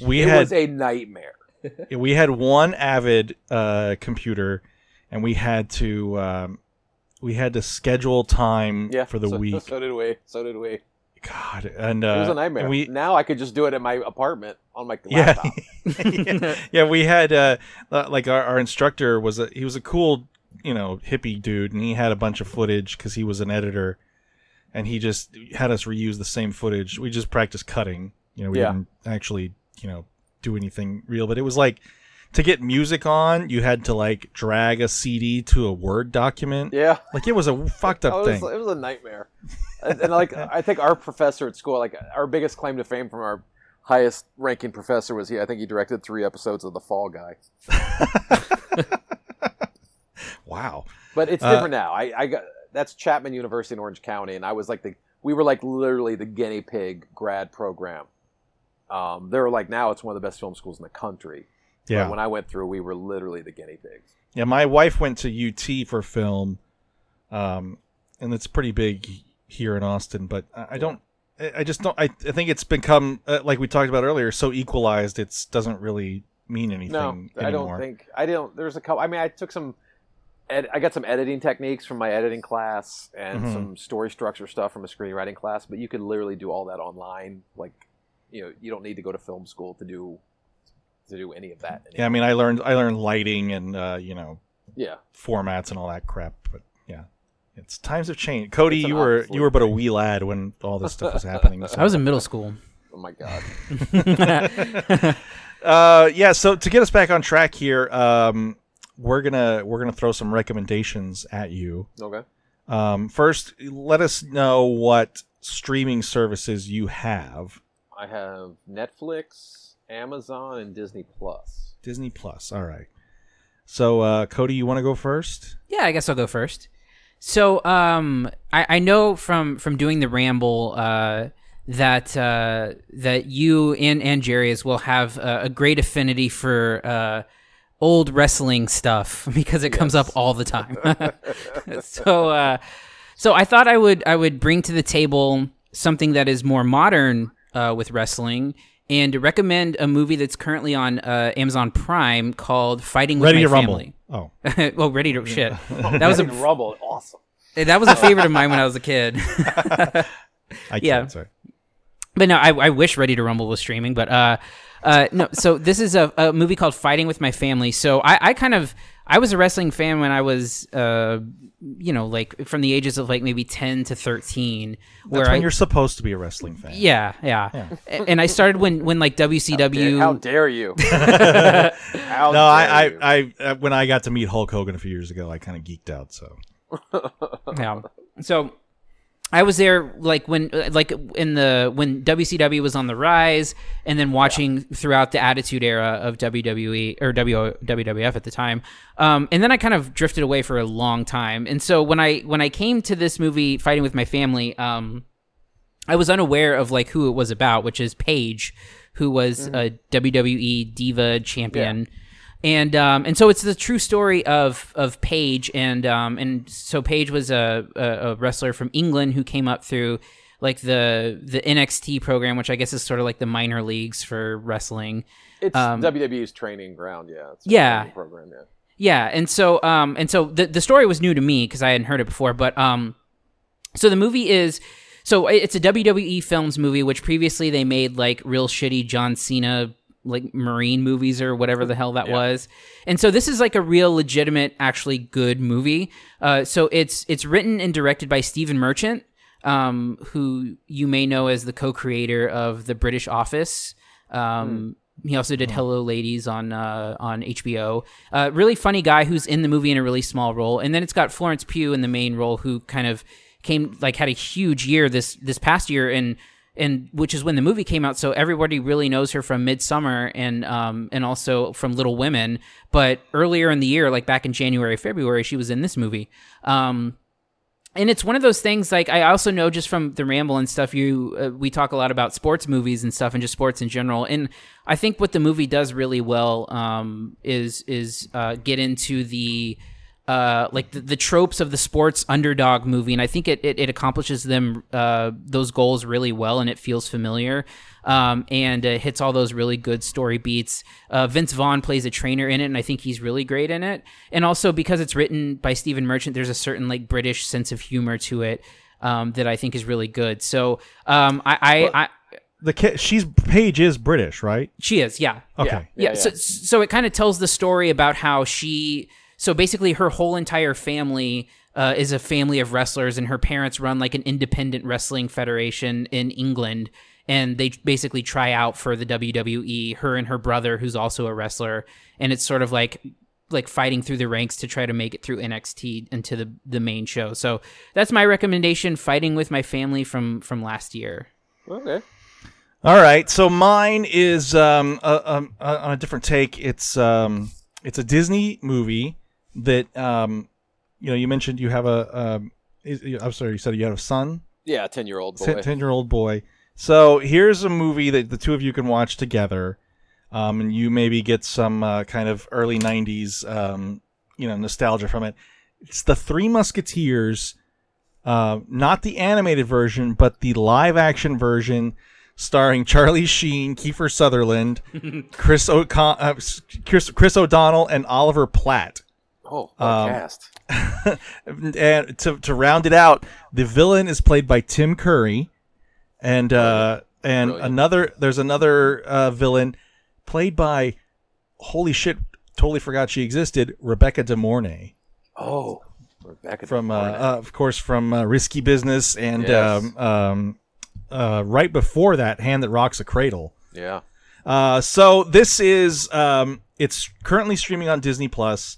We it had was a nightmare. we had one Avid uh, computer, and we had to um, we had to schedule time Yeah, for the so, week. So did we. So did we. God, and uh, It was a nightmare. We now I could just do it in my apartment on my yeah, laptop. yeah, yeah, we had uh, uh, like our, our instructor was a he was a cool you know hippie dude, and he had a bunch of footage because he was an editor, and he just had us reuse the same footage. We just practiced cutting. You know, we Yeah. didn't actually you know do anything real, but it was like to get music on, you had to like drag a CD to a Word document. yeah. Like it was a fucked It up was, thing. it was a nightmare. and, and, like I think our professor at school, like our biggest claim to fame from our highest ranking professor was he. I think he directed three episodes of The Fall Guy. wow. But it's Uh, different now. I, I got that's Chapman University in Orange County, and I was like the we were like literally the guinea pig grad program. Um, they're like now it's one of the best film schools in the country. But Yeah. when I went through, we were literally the guinea pigs. Yeah, my wife went to UT for film, um, and it's pretty big here in Austin. But I I don't, I I just don't. I, I think it's become uh, like we talked about earlier, so equalized. It doesn't really mean anything No, anymore. I don't think I don't. There's a couple. I mean, I took some. Ed, I got some editing techniques from my editing class and Mhm. some story structure stuff from a screenwriting class. But you could literally do all that online. Like, you know, you don't need to go to film school to do to do any of that. Yeah, I mean, I learned I learned lighting and uh, you know yeah. formats and all that crap. But yeah, it's times have changed. Cody, you were you were but a wee lad when all this stuff was happening. So. I was in middle school. Oh my god. uh yeah so to get us back on track here um we're gonna we're gonna throw some recommendations at you Okay. um first let us know what streaming services you have I have Netflix, Amazon, and Disney Plus. disney plus all right so uh cody you want to go first Yeah, I guess I'll go first. So, um, I, I know from from doing the ramble uh, that uh, that you and and Jerry as well have uh, a great affinity for uh, old wrestling stuff because it comes up all the time. so, uh, so I thought I would I would bring to the table something that is more modern uh, with wrestling. And recommend a movie that's currently on uh, Amazon Prime called "Fighting with ready My to rumble oh well, ready to shit. That was a Ready to Rumble, awesome. that was a favorite of mine when I was a kid. i can't Yeah. sorry but no, I, I wish Ready to Rumble was streaming. But uh, uh, no. So this is a, a movie called Fighting with My Family. So I, I kind of I was a wrestling fan when I was uh, you know, like from the ages of like maybe ten to thirteen. Where that's when I, you're supposed to be a wrestling fan yeah, yeah, A- And I started when when like WCW. How dare you? How no I, dare you. I i uh, when i got to meet hulk hogan a few years ago i kind of geeked out so yeah. So I was there like when like in the when WCW was on the rise and then watching throughout the attitude era of WWE or WWF at the time. Um, and then I kind of drifted away for a long time. And so when I when I came to this movie fighting with my family, um, I was unaware of like who it was about, which is Paige, who was a WWE diva champion. And um, and so it's the true story of of Paige, and um, and so Paige was a, a, a wrestler from England who came up through like the the NXT program, which I guess is sort of like the minor leagues for wrestling. It's um, WWE's training ground, yeah. It's Yeah. program, yeah. Yeah, and so um and so the the story was new to me because I hadn't heard it before, but um so the movie is so it's a WWE Films movie, which previously they made like real shitty John Cena like Marine movies or whatever the hell that Yeah. was. And so this is like a real legitimate, actually good movie. Uh, so it's it's written and directed by Stephen Merchant, um, who you may know as the co-creator of The British Office. Um, He also did Hello Ladies on uh, on HBO. Uh, really funny guy who's in the movie in a really small role, and then it's got Florence Pugh in the main role, who kind of came like had a huge year this this past year, and and which is when the movie came out. So everybody really knows her from Midsommar and um and also from Little Women. But earlier in the year, like back in January, February, she was in this movie. Um, and it's one of those things like i also know just from the ramble and stuff you uh, we talk a lot about sports movies and stuff and just sports in general and i think what the movie does really well um, is is uh, get into the uh, like the, the tropes of the sports underdog movie, and I think it, it, it accomplishes them uh, those goals really well, and it feels familiar, um, and uh, hits all those really good story beats. Uh, Vince Vaughn plays a trainer in it, and I think he's really great in it. And also because it's written by Stephen Merchant, there's a certain like British sense of humor to it. um, that I think is really good. So um, I, I, I The ki- she's Paige is British, right? she is, yeah. Okay. yeah, so so it kind of tells the story about how she so basically her whole entire family uh, is a family of wrestlers and her parents run like an independent wrestling federation in england and they basically try out for the wwe her and her brother who's also a wrestler and it's sort of like like fighting through the ranks to try to make it through nxt into the the main show so that's my recommendation fighting with my family from from last year Okay. All right, so mine is um, a, um, a, on a different take. It's um, it's a Disney movie that um, you know you mentioned you have a um, I'm sorry you said you have a son, Yeah, ten year old boy. ten year old boy. So here's a movie that the two of you can watch together, um, and you maybe get some uh, kind of early '90s um, you know nostalgia from it. It's the Three Musketeers, uh, not the animated version, but the live action version starring Charlie Sheen, Kiefer Sutherland, Chris, O'Con- uh, Chris Chris O'Donnell, and Oliver Platt. Oh, Um, cast. and to to round it out, the villain is played by Tim Curry, and uh, and Brilliant. another there's another uh, villain played by holy shit, totally forgot she existed, Rebecca De Mornay Oh, at from uh, uh, of course from uh, Risky Business and Yes. um, um, uh, right before that, Hand That Rocks a Cradle. yeah. Uh, so this is um, it's currently streaming on Disney Plus.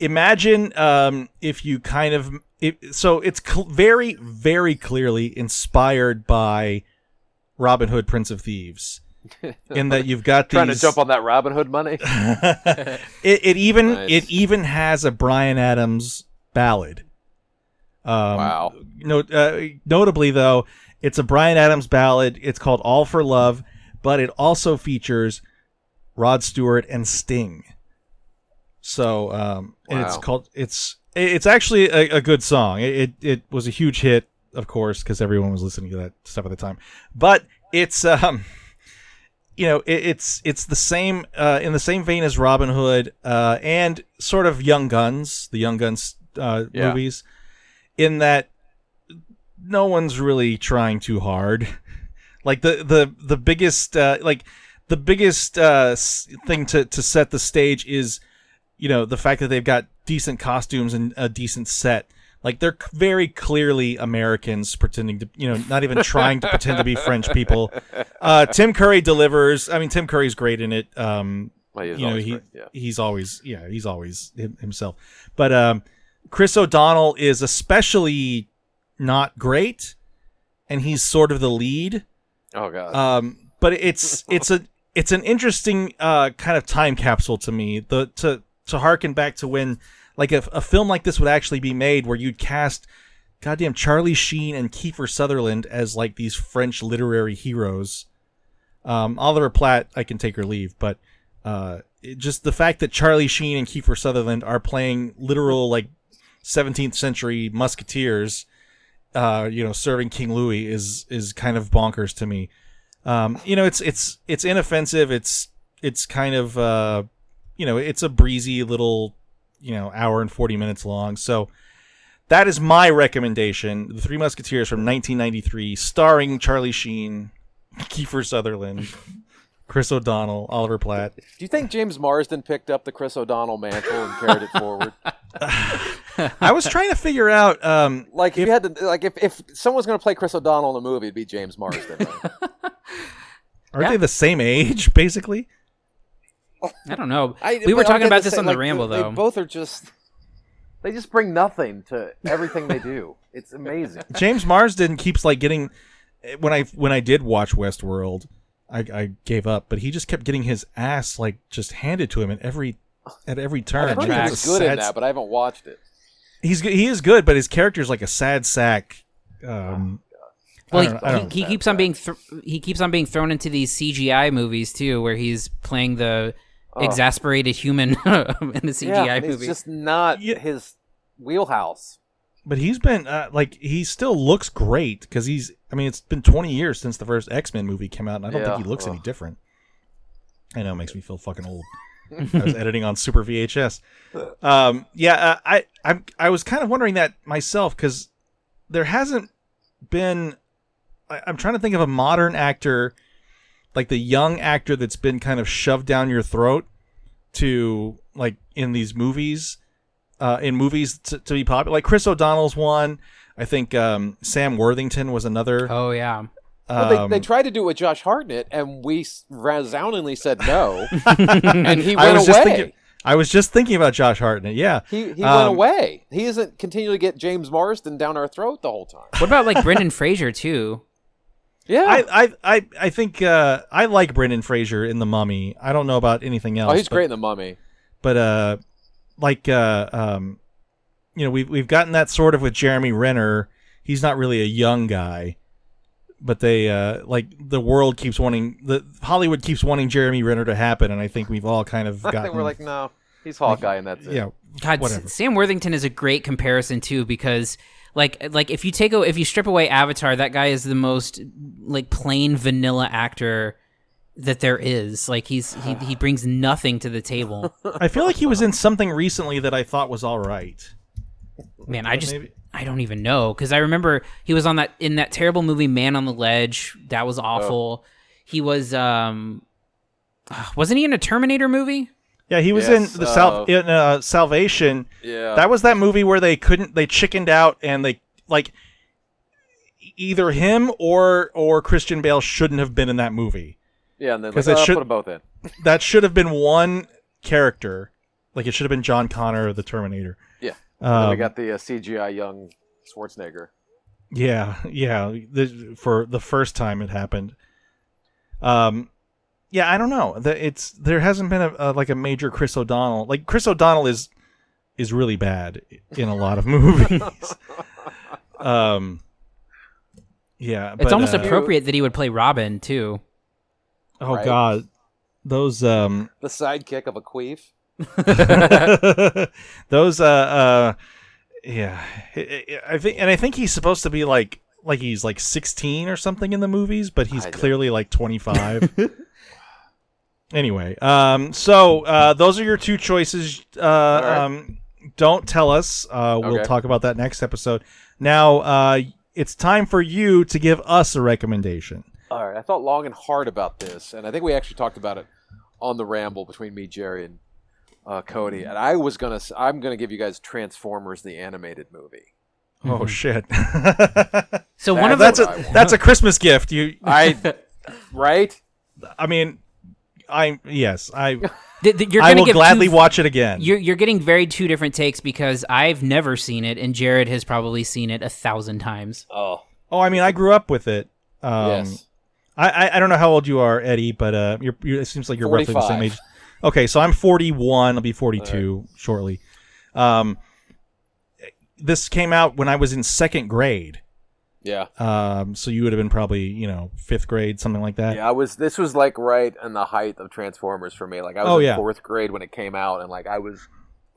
Imagine um, if you kind of it, so it's cl- very very clearly inspired by Robin Hood, Prince of Thieves, in that you've got these. Trying to jump on that Robin Hood money. it, it even Nice. it even has a Bryan Adams ballad. Um, Wow. No, uh, notably though, it's a Bryan Adams ballad. It's called "All for Love," but it also features Rod Stewart and Sting. So, um, and it's called it's it's actually a, a good song. It, it it was a huge hit, of course, because everyone was listening to that stuff at the time. But it's um you know it, it's it's the same uh, in the same vein as Robin Hood uh, and sort of Young Guns, the Young Guns uh, Yeah. movies, in that no one's really trying too hard. like the the the biggest uh, like the biggest uh, thing to to set the stage is you know the fact that they've got decent costumes and a decent set. Like they're very clearly Americans pretending to, you know, not even trying to pretend to be French people. Uh, Tim Curry delivers. I mean, Tim Curry's great in it. Um, Well, you know, he yeah. he's always yeah, he's always himself. But um, Chris O'Donnell is especially not great, and he's sort of the lead. Oh god. Um, but it's it's a it's an interesting uh, kind of time capsule to me. The to to harken back to when like if a film like this would actually be made, where you'd cast goddamn Charlie Sheen and Kiefer Sutherland as like these French literary heroes. Um, Oliver Platt, I can take or leave, but uh, it, just the fact that Charlie Sheen and Kiefer Sutherland are playing literal like 17th century musketeers, uh, you know, serving King Louis is is kind of bonkers to me. Um, you know, it's it's it's inoffensive. It's it's kind of uh, you know, it's a breezy little, you know, hour and 40 minutes long. So that is my recommendation. The Three Musketeers from 1993, starring Charlie Sheen, Kiefer Sutherland, Chris O'Donnell, Oliver Platt. Do you think James Marsden picked up the Chris O'Donnell mantle and carried it forward? I was trying to figure out um, Like if, you had to, like if, if someone's going to play Chris O'Donnell in a movie, it'd be James Marsden. Right? are Yeah. they the same age basically? I don't know. I- we were talking about this the on the like, ramble, they, though. They both are just. They just bring nothing to everything they do. It's amazing. James Marsden keeps like getting when I when I did watch Westworld, I, I gave up, but he just kept getting his ass like just handed to him at every at every turn. I've heard Like, he it's was a good in that, but I haven't watched it. He's good- he is good, but his character is like a sad sack. Um, Well, I don't know- I he, he, he keeps on being th- he keeps on being thrown into these CGI movies too, where he's playing the exasperated human in the CGI yeah, movie. it's just not Yeah. his wheelhouse. but he's been uh, like he still looks great because he's. I mean, it's been 20 years since the first X Men movie came out, and I don't Yeah, think he looks any different. I know it makes me feel fucking old. I was editing on Super VHS. Um, yeah, uh, I I'm I was kind of wondering that myself because there hasn't been. I, I'm trying to think of a modern actor, like the young actor that's been kind of shoved down your throat to like in these movies, uh, in movies to, to be popular. Like Chris O'Donnell's one. I think um, Sam Worthington was another. Oh yeah. Well, they, they Um, tried to do it with Josh Hartnett, and we resoundingly said no, and he I went was away. just thinking. I was just thinking about Josh Hartnett. Yeah, he he Um, went away. He isn't continually get James Marsden down our throat the whole time. What about like Brendan Fraser too? Yeah. I, I, I, I think uh, I like Brendan Fraser in The Mummy. I don't know about anything else. oh, he's but- great in the Mummy. but uh like uh um you know we've we've gotten that sort of with Jeremy Renner. He's not really a young guy, but they uh like the world keeps wanting the Hollywood keeps wanting Jeremy Renner to happen, and I think we've all kind of I gotten think we're like, no, he's Hawkeye, and that's it. yeah God, whatever. Sam Worthington is a great comparison too because like like if you take a, if you strip away Avatar, that guy is the most like plain vanilla actor that there is. Like he's he he brings nothing to the table. I feel like he was in something recently that I thought was all right. Man, I just Maybe- I don't even know because I remember he was on that in that terrible movie Man on the Ledge. That was awful. He was um wasn't he in a Terminator movie? Yeah, he was Yes, in the uh, South in uh, Salvation. Yeah. That was that movie where they couldn't they chickened out and they like either him or or Christian Bale shouldn't have been in that movie. yeah, and then 'cause like, it uh, should- put them both in. That should have been one character. Like it should have been John Connor of the Terminator. Yeah. Then we Um, got the uh, CGI young Schwarzenegger. Yeah, yeah. The, for the first time it happened. Um, yeah, I don't know. The, it's there hasn't been a, a like a major Chris O'Donnell. Like Chris O'Donnell is is really bad in a lot of movies. um, yeah, It's but, almost uh, appropriate that he would play Robin too. Oh Right? God, those um, The sidekick of a queef. those uh, uh, yeah. I- I I think, and I think he's supposed to be like like he's like 16 or something in the movies, but he's clearly like 25. anyway, um, so uh, those are your two choices. Uh, right. um, don't tell us. Uh, we'll Okay. talk about that next episode. Now, uh, it's time for you to give us a recommendation. All right, I thought long and hard about this, and I think we actually talked about it on the ramble between me, Jerry, and uh, Cody. And I was gonna, I'm gonna give you guys Transformers the animated movie. Oh shit! So one of that's a that's a Christmas gift. You, I, right? I mean, I yes, I th- th- you're I gonna will give gladly two, watch it again. You're you're getting very two different takes because I've never seen it and Jared has probably seen it a thousand times. Oh, Oh, I mean, I grew up with it. Um, yes. I, I I don't know how old you are, Eddie, but uh, you're, you it seems like you're roughly the same age. Okay, so I'm 41. I'll be 42 shortly. Um, this came out when I was in second grade. Yeah, Um, so you would have been probably you know fifth grade, something like that. yeah. I was. This was like right in the height of Transformers for me. Like I was Oh, in yeah. fourth grade when it came out, and like I was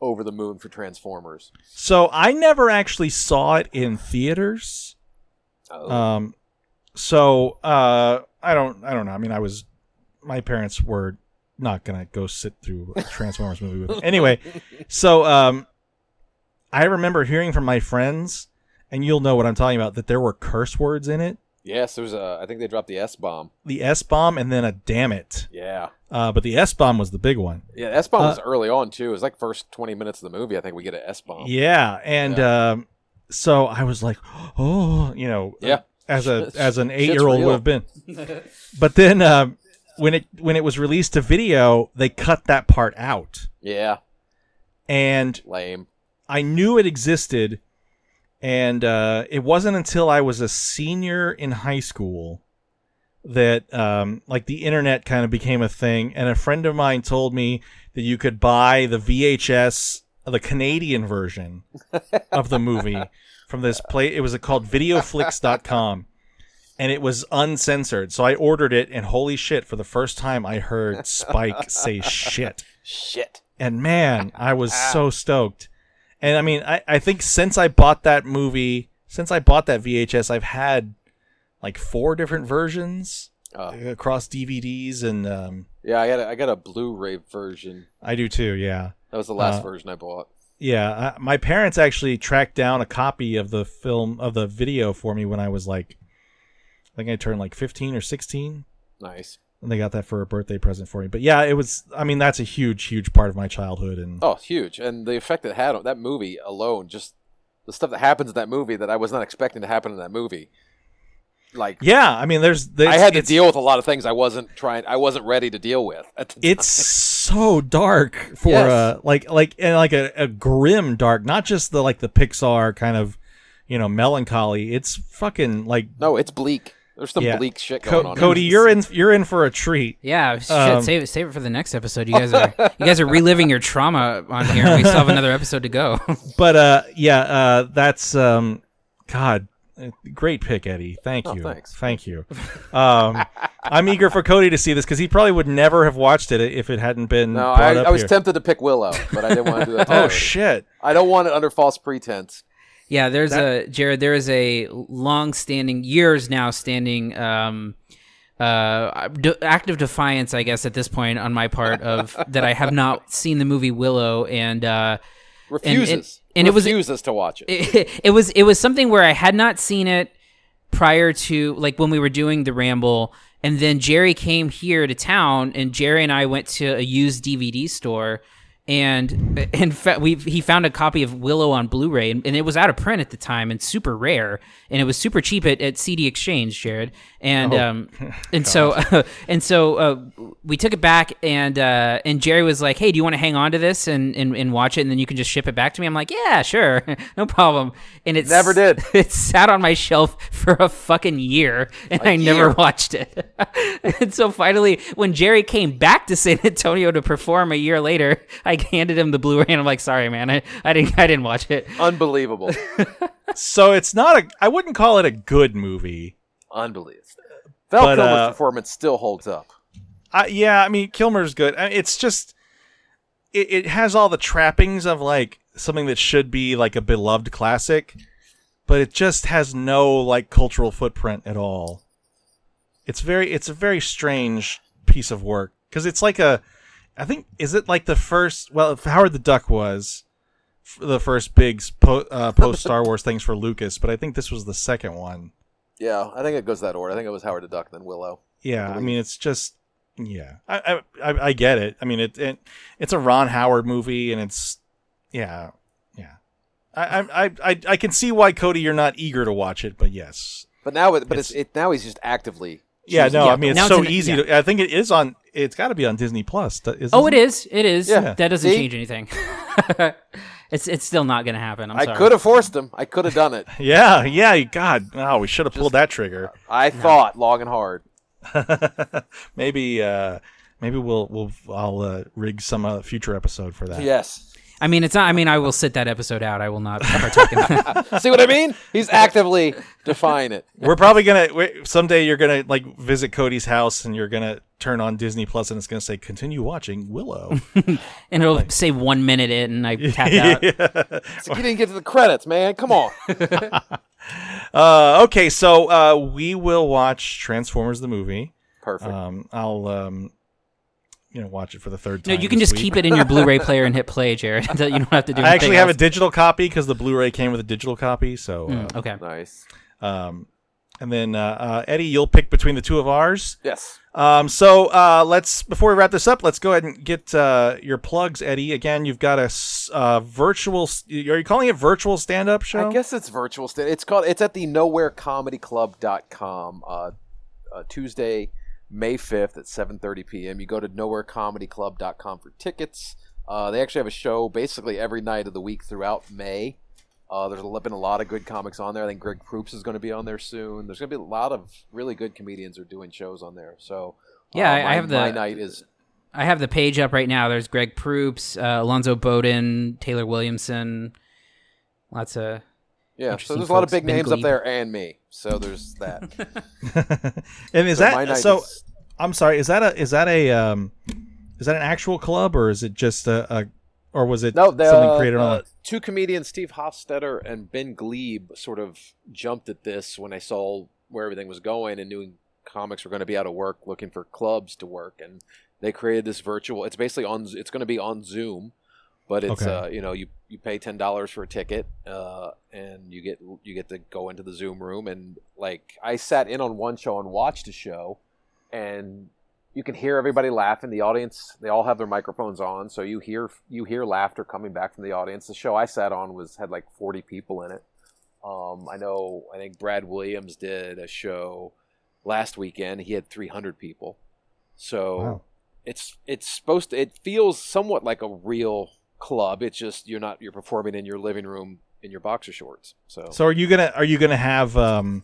over the moon for Transformers. So I never actually saw it in theaters. Oh, Um, so uh, I don't, I don't know. I mean, I was, my parents were not gonna go sit through a Transformers movie with me. Anyway, so um, I remember hearing from my friends, and you'll know what I'm talking about, that there were curse words in it, yes. There's a. I think they dropped the S bomb. the S bomb, and then a damn it. Yeah. Uh, but the S bomb was the big one. Yeah, S bomb Uh, was early on too. It was like first twenty minutes of the movie. I think we get an S bomb. Yeah, and um, so I was like, oh, you know, Yeah. as a as an eight year old would have been. but then um, when it when it was released to video, they cut that part out, Yeah, and lame. I knew it existed, and uh, it wasn't until I was a senior in high school that um, like the internet kind of became a thing, and a friend of mine told me that you could buy the VHS, the Canadian version of the movie from this play. It was called VideoFlix.com. And it was uncensored, so I ordered it, and holy shit! For the first time, I heard Spike say "shit." Shit. and man, I was so stoked. And I mean, I, I think since I bought that movie, since I bought that VHS, I've had like four different versions Oh. across DVDs, and um, Yeah, I got a, I got a Blu-ray version. I do too. Yeah, That was the last Uh, version I bought. Yeah, I, my parents actually tracked down a copy of the film of the video for me when I was like, I think I turned like 15 or 16, Nice. And they got that for a birthday present for me. But yeah, it was. I mean, that's a huge, huge part of my childhood, and Oh, huge. And the effect it had on that movie alone, just the stuff that happens in that movie that I was not expecting to happen in that movie. Like yeah, I mean, there's. there's I had to deal with a lot of things I wasn't trying I wasn't ready to deal with. It's so dark for Yes. uh like like and like a, a grim dark, not just the like the Pixar kind of, you know, melancholy. It's fucking like No, it's bleak. There's some Yeah. bleak shit Co- going on. Cody, you're in you're in for a treat. Yeah, shit, Um, save it save it for the next episode. You guys are you guys are reliving your trauma on here. We still have another episode to go. But uh yeah, uh that's um god, uh, great pick Eddie. Thank Oh, you. thanks. Thank you. Um I'm eager for Cody to see this cuz he probably would never have watched it if it hadn't been No, I, up I was here. tempted to pick Willow, but I didn't want to do that. Oh shit. I don't want it under false pretense. Yeah, there's a Jared. There is a long-standing, years now standing, um, uh, active defiance, I guess, at this point on my part of that I have not seen the movie Willow, and uh, Refuses. and it was- refuses to watch it. it, it was it was something where I had not seen it prior to like when we were doing the ramble, and then Jerry came here to town, and Jerry and I went to a used DVD store. And in fact, we he found a copy of Willow on Blu-ray, and, and it was out of print at the time and super rare, and it was super cheap at, at CD Exchange, Jared. And um, and so and so uh, we took it back, and uh, and Jerry was like, "Hey, do you want to hang on to this and, and and watch it, and then you can just ship it back to me?" I'm like, "Yeah, sure, no problem." And it Never did. It sat on my shelf for a fucking year, and I never watched it. and so finally, when Jerry came back to San Antonio to perform a year later, I handed him the Blu-ray, and I'm like, "Sorry, man, I, I didn't I didn't watch it." Unbelievable. So it's not a I wouldn't call it a good movie. Unbelievable. Val But, Kilmer's uh, performance still holds up. I, yeah, I mean Kilmer's good. I it's just it, it has all the trappings of like something that should be like a beloved classic, but it just has no like cultural footprint at all. It's very it's a very strange piece of work because it's like a I think is it like the first well if Howard the Duck was f- the first big po- uh, post Star Wars things for Lucas, but I think this was the second one. Yeah, I think it goes that order. I think it was Howard the Duck, then Willow. Yeah, I mean it's just yeah. I I I, I get it. I mean it, it it's a Ron Howard movie and it's yeah. Yeah. I I I I can see why Cody you're not eager to watch it, but yes. But now, it, but it's, It's- it now he's just actively. Yeah, no, to I mean it's so it's an- easy yeah. to I think it is on it's got to be on Disney Plus. th- Isn't Oh, it is. It is. Yeah. That doesn't See? change anything. it's it's still not going to happen. I'm I could have forced him. I could have done it. Yeah, yeah, god. Oh, we should have pulled that trigger. I thought long and hard. maybe uh maybe we'll we'll I'll uh, rig some uh, future episode for that. Yes. I mean, it's not. I mean, I will sit that episode out. I will not partake in that. See what I mean? He's actively defying it. We're probably gonna we- someday. You're gonna like visit Cody's house, and you're gonna turn on Disney Plus, and it's gonna say "Continue watching Willow." and it'll say one minute in, and I tap out. It's like, you didn't get to the credits, man. Come on. uh, okay, so uh, we will watch Transformers the movie. Perfect. Um, I'll um, you know watch it for the third time. No, time. you can just week. keep it in your Blu-ray player and hit play, Jared. you don't have to do. I actually anything have a digital copy because the Blu-ray came with a digital copy. So, Mm, okay. nice. uh, um, and then uh, uh, Eddie, you'll pick between the two of ours. Yes. Um, so uh, let's before we wrap this up, let's go ahead and get uh, your plugs, Eddie. Again, you've got a uh, virtual. Are you calling it virtual stand-up show? I guess it's virtual. St- it's called. It's at the nowherecomedyclub.com. Uh, uh, Tuesday, May fifth at seven thirty p.m. You go to nowherecomedyclub.com for tickets. Uh, they actually have a show basically every night of the week throughout May. Uh, there's been a lot of good comics on there. I think Greg Proops is going to be on there soon. There's going to be a lot of really good comedians are doing shows on there. So Yeah, uh, I- I my- have the- my night is I have the page up right now. There's Greg Proops, uh, Alonzo Bodden, Taylor Williamson. Lots of yeah. So there's a lot of big Ben names up there and me. So there's that. and is So that so? is- I'm sorry. Is that a is that a um, is that an actual club or is it just a, a or was it No, the, something created uh, on? two comedians, Steve Hofstetter and Ben Gleib, sort of jumped at this when they saw where everything was going and knew comics were going to be out of work, looking for clubs to work, and they created this virtual. It's basically on. It's going to be on Zoom. But it's Okay. uh, you know you you pay ten dollars for a ticket, uh, and you get you get to go into the Zoom room and like I sat in on one show and watched a show, and you can hear everybody laughing. The audience they all have their microphones on, so you hear you hear laughter coming back from the audience. The show I sat on was had like forty people in it. Um, I know I think Brad Williams did a show last weekend. He had three hundred people, so Wow. it's it's supposed to. It feels somewhat like a real club. It's just you're not you're performing in your living room in your boxer shorts. So, So are you gonna are you gonna have um,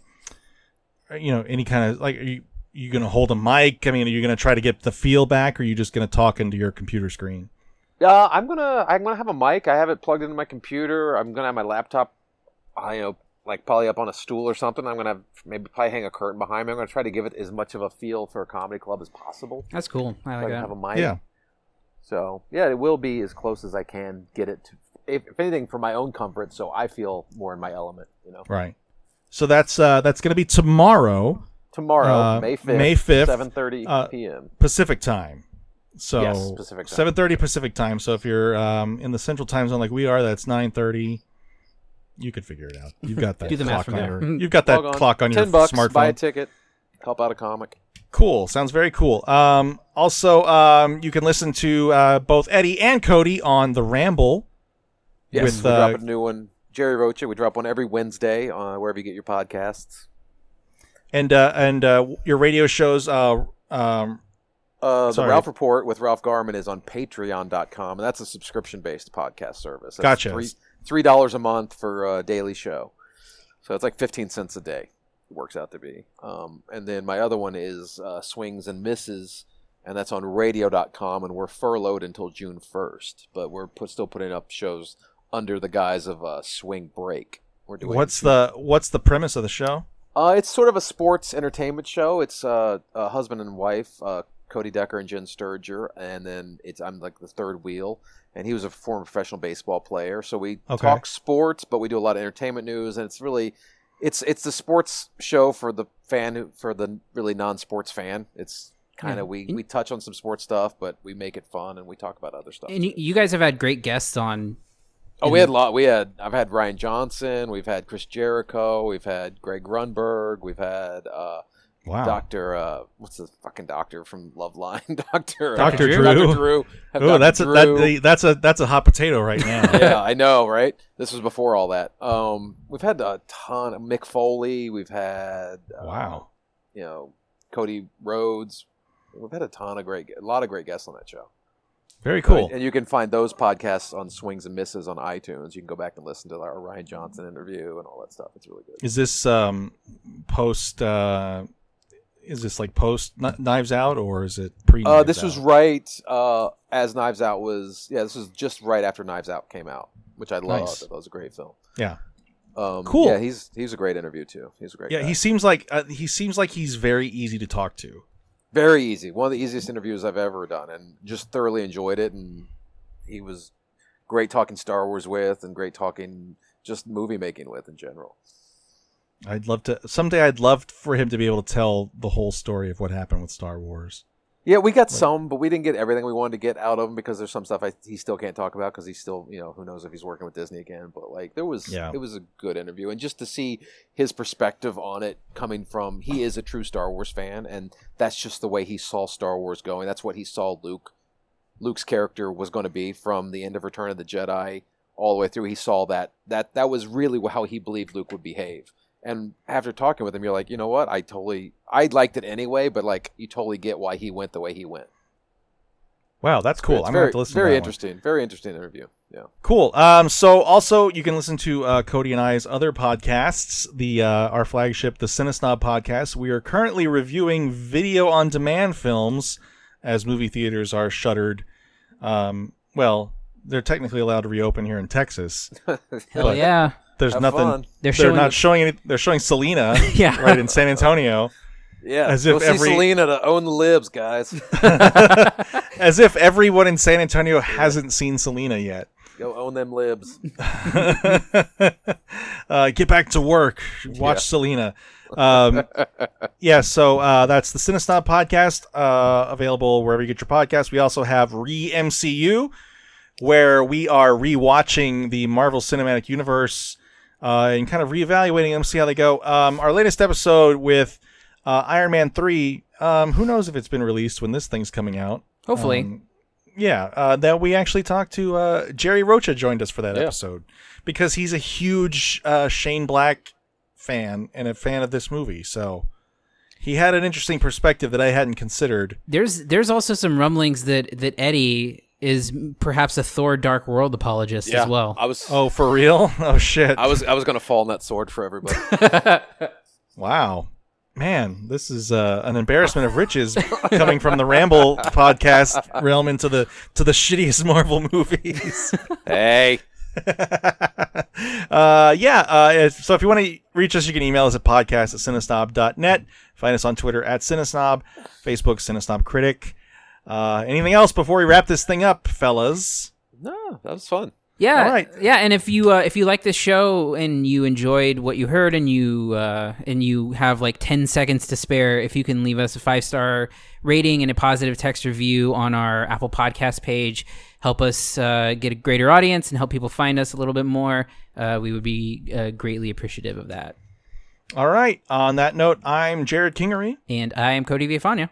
you know, any kind of like are you you gonna hold a mic? I mean, are you gonna try to get the feel back, or are you just gonna talk into your computer screen? uh, I'm gonna I'm gonna have a mic. I have it plugged into my computer. I'm gonna have my laptop. I you know like probably up on a stool or something. I'm gonna have, maybe probably hang a curtain behind me. I'm gonna try to give it as much of a feel for a comedy club as possible. That's cool. I If I like can that. have a mic. Yeah. So yeah, it will be as close as I can get it to. If, if anything, for my own comfort, so I feel more in my element. You know. Right. So that's uh that's gonna be tomorrow Tomorrow, Uh, May fifth, May 5th, seven thirty uh, p.m. Pacific time. So Yes, Pacific time. seven thirty Pacific time. So if you're um in the Central time zone like we are, that's nine thirty. You could figure it out. You've got that Do the clock on there. your you've got that Log on. clock on your Ten bucks, smartphone. buy a ticket, help out a comic. Cool. Sounds very cool. Um, also, um, you can listen to uh, both Eddie and Cody on the Ramble. Yes, With, we uh, drop a new one. Jerry Rocha, we drop one every Wednesday uh, wherever you get your podcasts. and uh, and uh, your radio shows. Uh, um, Uh, the Sorry. Ralph Report with Ralph Garman is on Patreon.com, and that's a subscription-based podcast service. That's Gotcha. Three three dollars a month for a daily show, so it's like fifteen cents a day. Works out to be. Um, and then my other one is uh, Swings and Misses, and that's on Radio.com, and we're furloughed until June first, but we're put, still putting up shows under the guise of uh, Swing Break. We're doing what's the what's the premise of the show? Uh, it's sort of a sports entertainment show. It's uh, a husband and wife, uh, Cody Decker and Jen Sturger, and then it's I'm like the third wheel, and he was a former professional baseball player. So we Okay. talk sports, but we do a lot of entertainment news, and it's really it's it's the sports show for the fan who, for the really non-sports fan. It's kind Yeah. of we we touch on some sports stuff, but we make it fun and we talk about other stuff. And you, you guys have had great guests on. Oh, we had a lot. We had I've had Rian Johnson. We've had Chris Jericho. We've had Greg Grunberg. We've had uh, Wow. Doctor, uh, what's the fucking doctor from Loveline? Doctor, Dr. Drew? Doctor Drew. Oh, Dr. that's a, that, that's a that's a hot potato right now. yeah, I know, right? This was before all that. Um, we've had a ton of Mick Foley. We've had uh, Wow. you know, Cody Rhodes. We've had a ton of great, a lot of great guests on that show. Very cool. And you can find those podcasts on Swings and Misses on iTunes. You can go back and listen to our Rian Johnson interview and all that stuff. It's really good. Is this um post? Uh, is this like post Knives Out or is it pre? Uh, this was right uh, as Knives Out was. Yeah, this was just right after Knives Out came out, which I loved. Nice. That was a great film. Yeah. Um, Cool. Yeah, he's he's a great interview too. He's a great. Yeah, guy. he seems like uh, he seems like he's very easy to talk to. very easy. One of the easiest interviews I've ever done, and just thoroughly enjoyed it. And he was great talking Star Wars with, and great talking just movie making with in general. I'd love to someday. I'd love for him to be able to tell the whole story of what happened with Star Wars. Yeah, we got some, but we didn't get everything we wanted to get out of him because there's some stuff I, he still can't talk about because he's still, you know, who knows if he's working with Disney again. But like, there was, Yeah. it was a good interview, and just to see his perspective on it coming from, he is a true Star Wars fan, and that's just the way he saw Star Wars going. That's what he saw Luke, Luke's character was going to be from the end of Return of the Jedi all the way through. He saw that that that was really how he believed Luke would behave. And after talking with him, you're like, you know what? I totally, I liked it anyway, but like, you totally get why he went the way he went. Wow, that's cool. It's I'm very, gonna have to listen. very to that one. interesting. Very interesting interview. Yeah. Cool. Um, so also you can listen to uh, Cody and I's other podcasts, the uh, our flagship, the Cinesnob podcast. We are currently reviewing video on demand films as movie theaters are shuttered. Um, well, they're technically allowed to reopen here in Texas. Hell But- yeah. There's Have nothing. fun. They're They're showing not showing any. They're showing Selena Yeah. right in San Antonio, Yeah. As Go if see every- Selena to own the libs, guys. as if everyone in San Antonio hasn't seen Selena yet. Go own them libs. uh, get back to work. Watch Yeah. Selena. Um, yeah, so uh, that's the Cinesnob podcast, uh, available wherever you get your podcast. We also have Re MCU, where we are rewatching the Marvel Cinematic Universe uh, and kind of reevaluating them, see how they go. Um, our latest episode with uh, Iron Man 3, um, who knows if it's been released when this thing's coming out. Hopefully. Um, yeah, uh, that we actually talked to uh, Jerry Rocha joined us for that Yeah. episode because he's a huge uh, Shane Black fan and a fan of this movie. So he had an interesting perspective that I hadn't considered. There's there's also some rumblings that that Eddie is perhaps a Thor Dark World apologist Yeah, as well. I was. Oh, for real? Oh shit! I was I was gonna fall on that sword for everybody. Wow. Man, this is uh, an embarrassment of riches coming from the Ramble podcast realm into the to the shittiest Marvel movies. hey, uh, yeah. Uh, so if you want to reach us, you can email us at podcast at cinesnob.net. Find us on Twitter at Cinesnob, Facebook Cinesnob Critic. Uh, anything else before we wrap this thing up, fellas? no, that was fun. Yeah, All right. yeah, and if you uh, if you like this show and you enjoyed what you heard and you uh, and you have like ten seconds to spare, if you can leave us a five star rating and a positive text review on our Apple Podcast page, help us uh, get a greater audience and help people find us a little bit more. Uh, we would be uh, greatly appreciative of that. All right. On that note, I'm Jared Kingery. And I am Cody Villafana.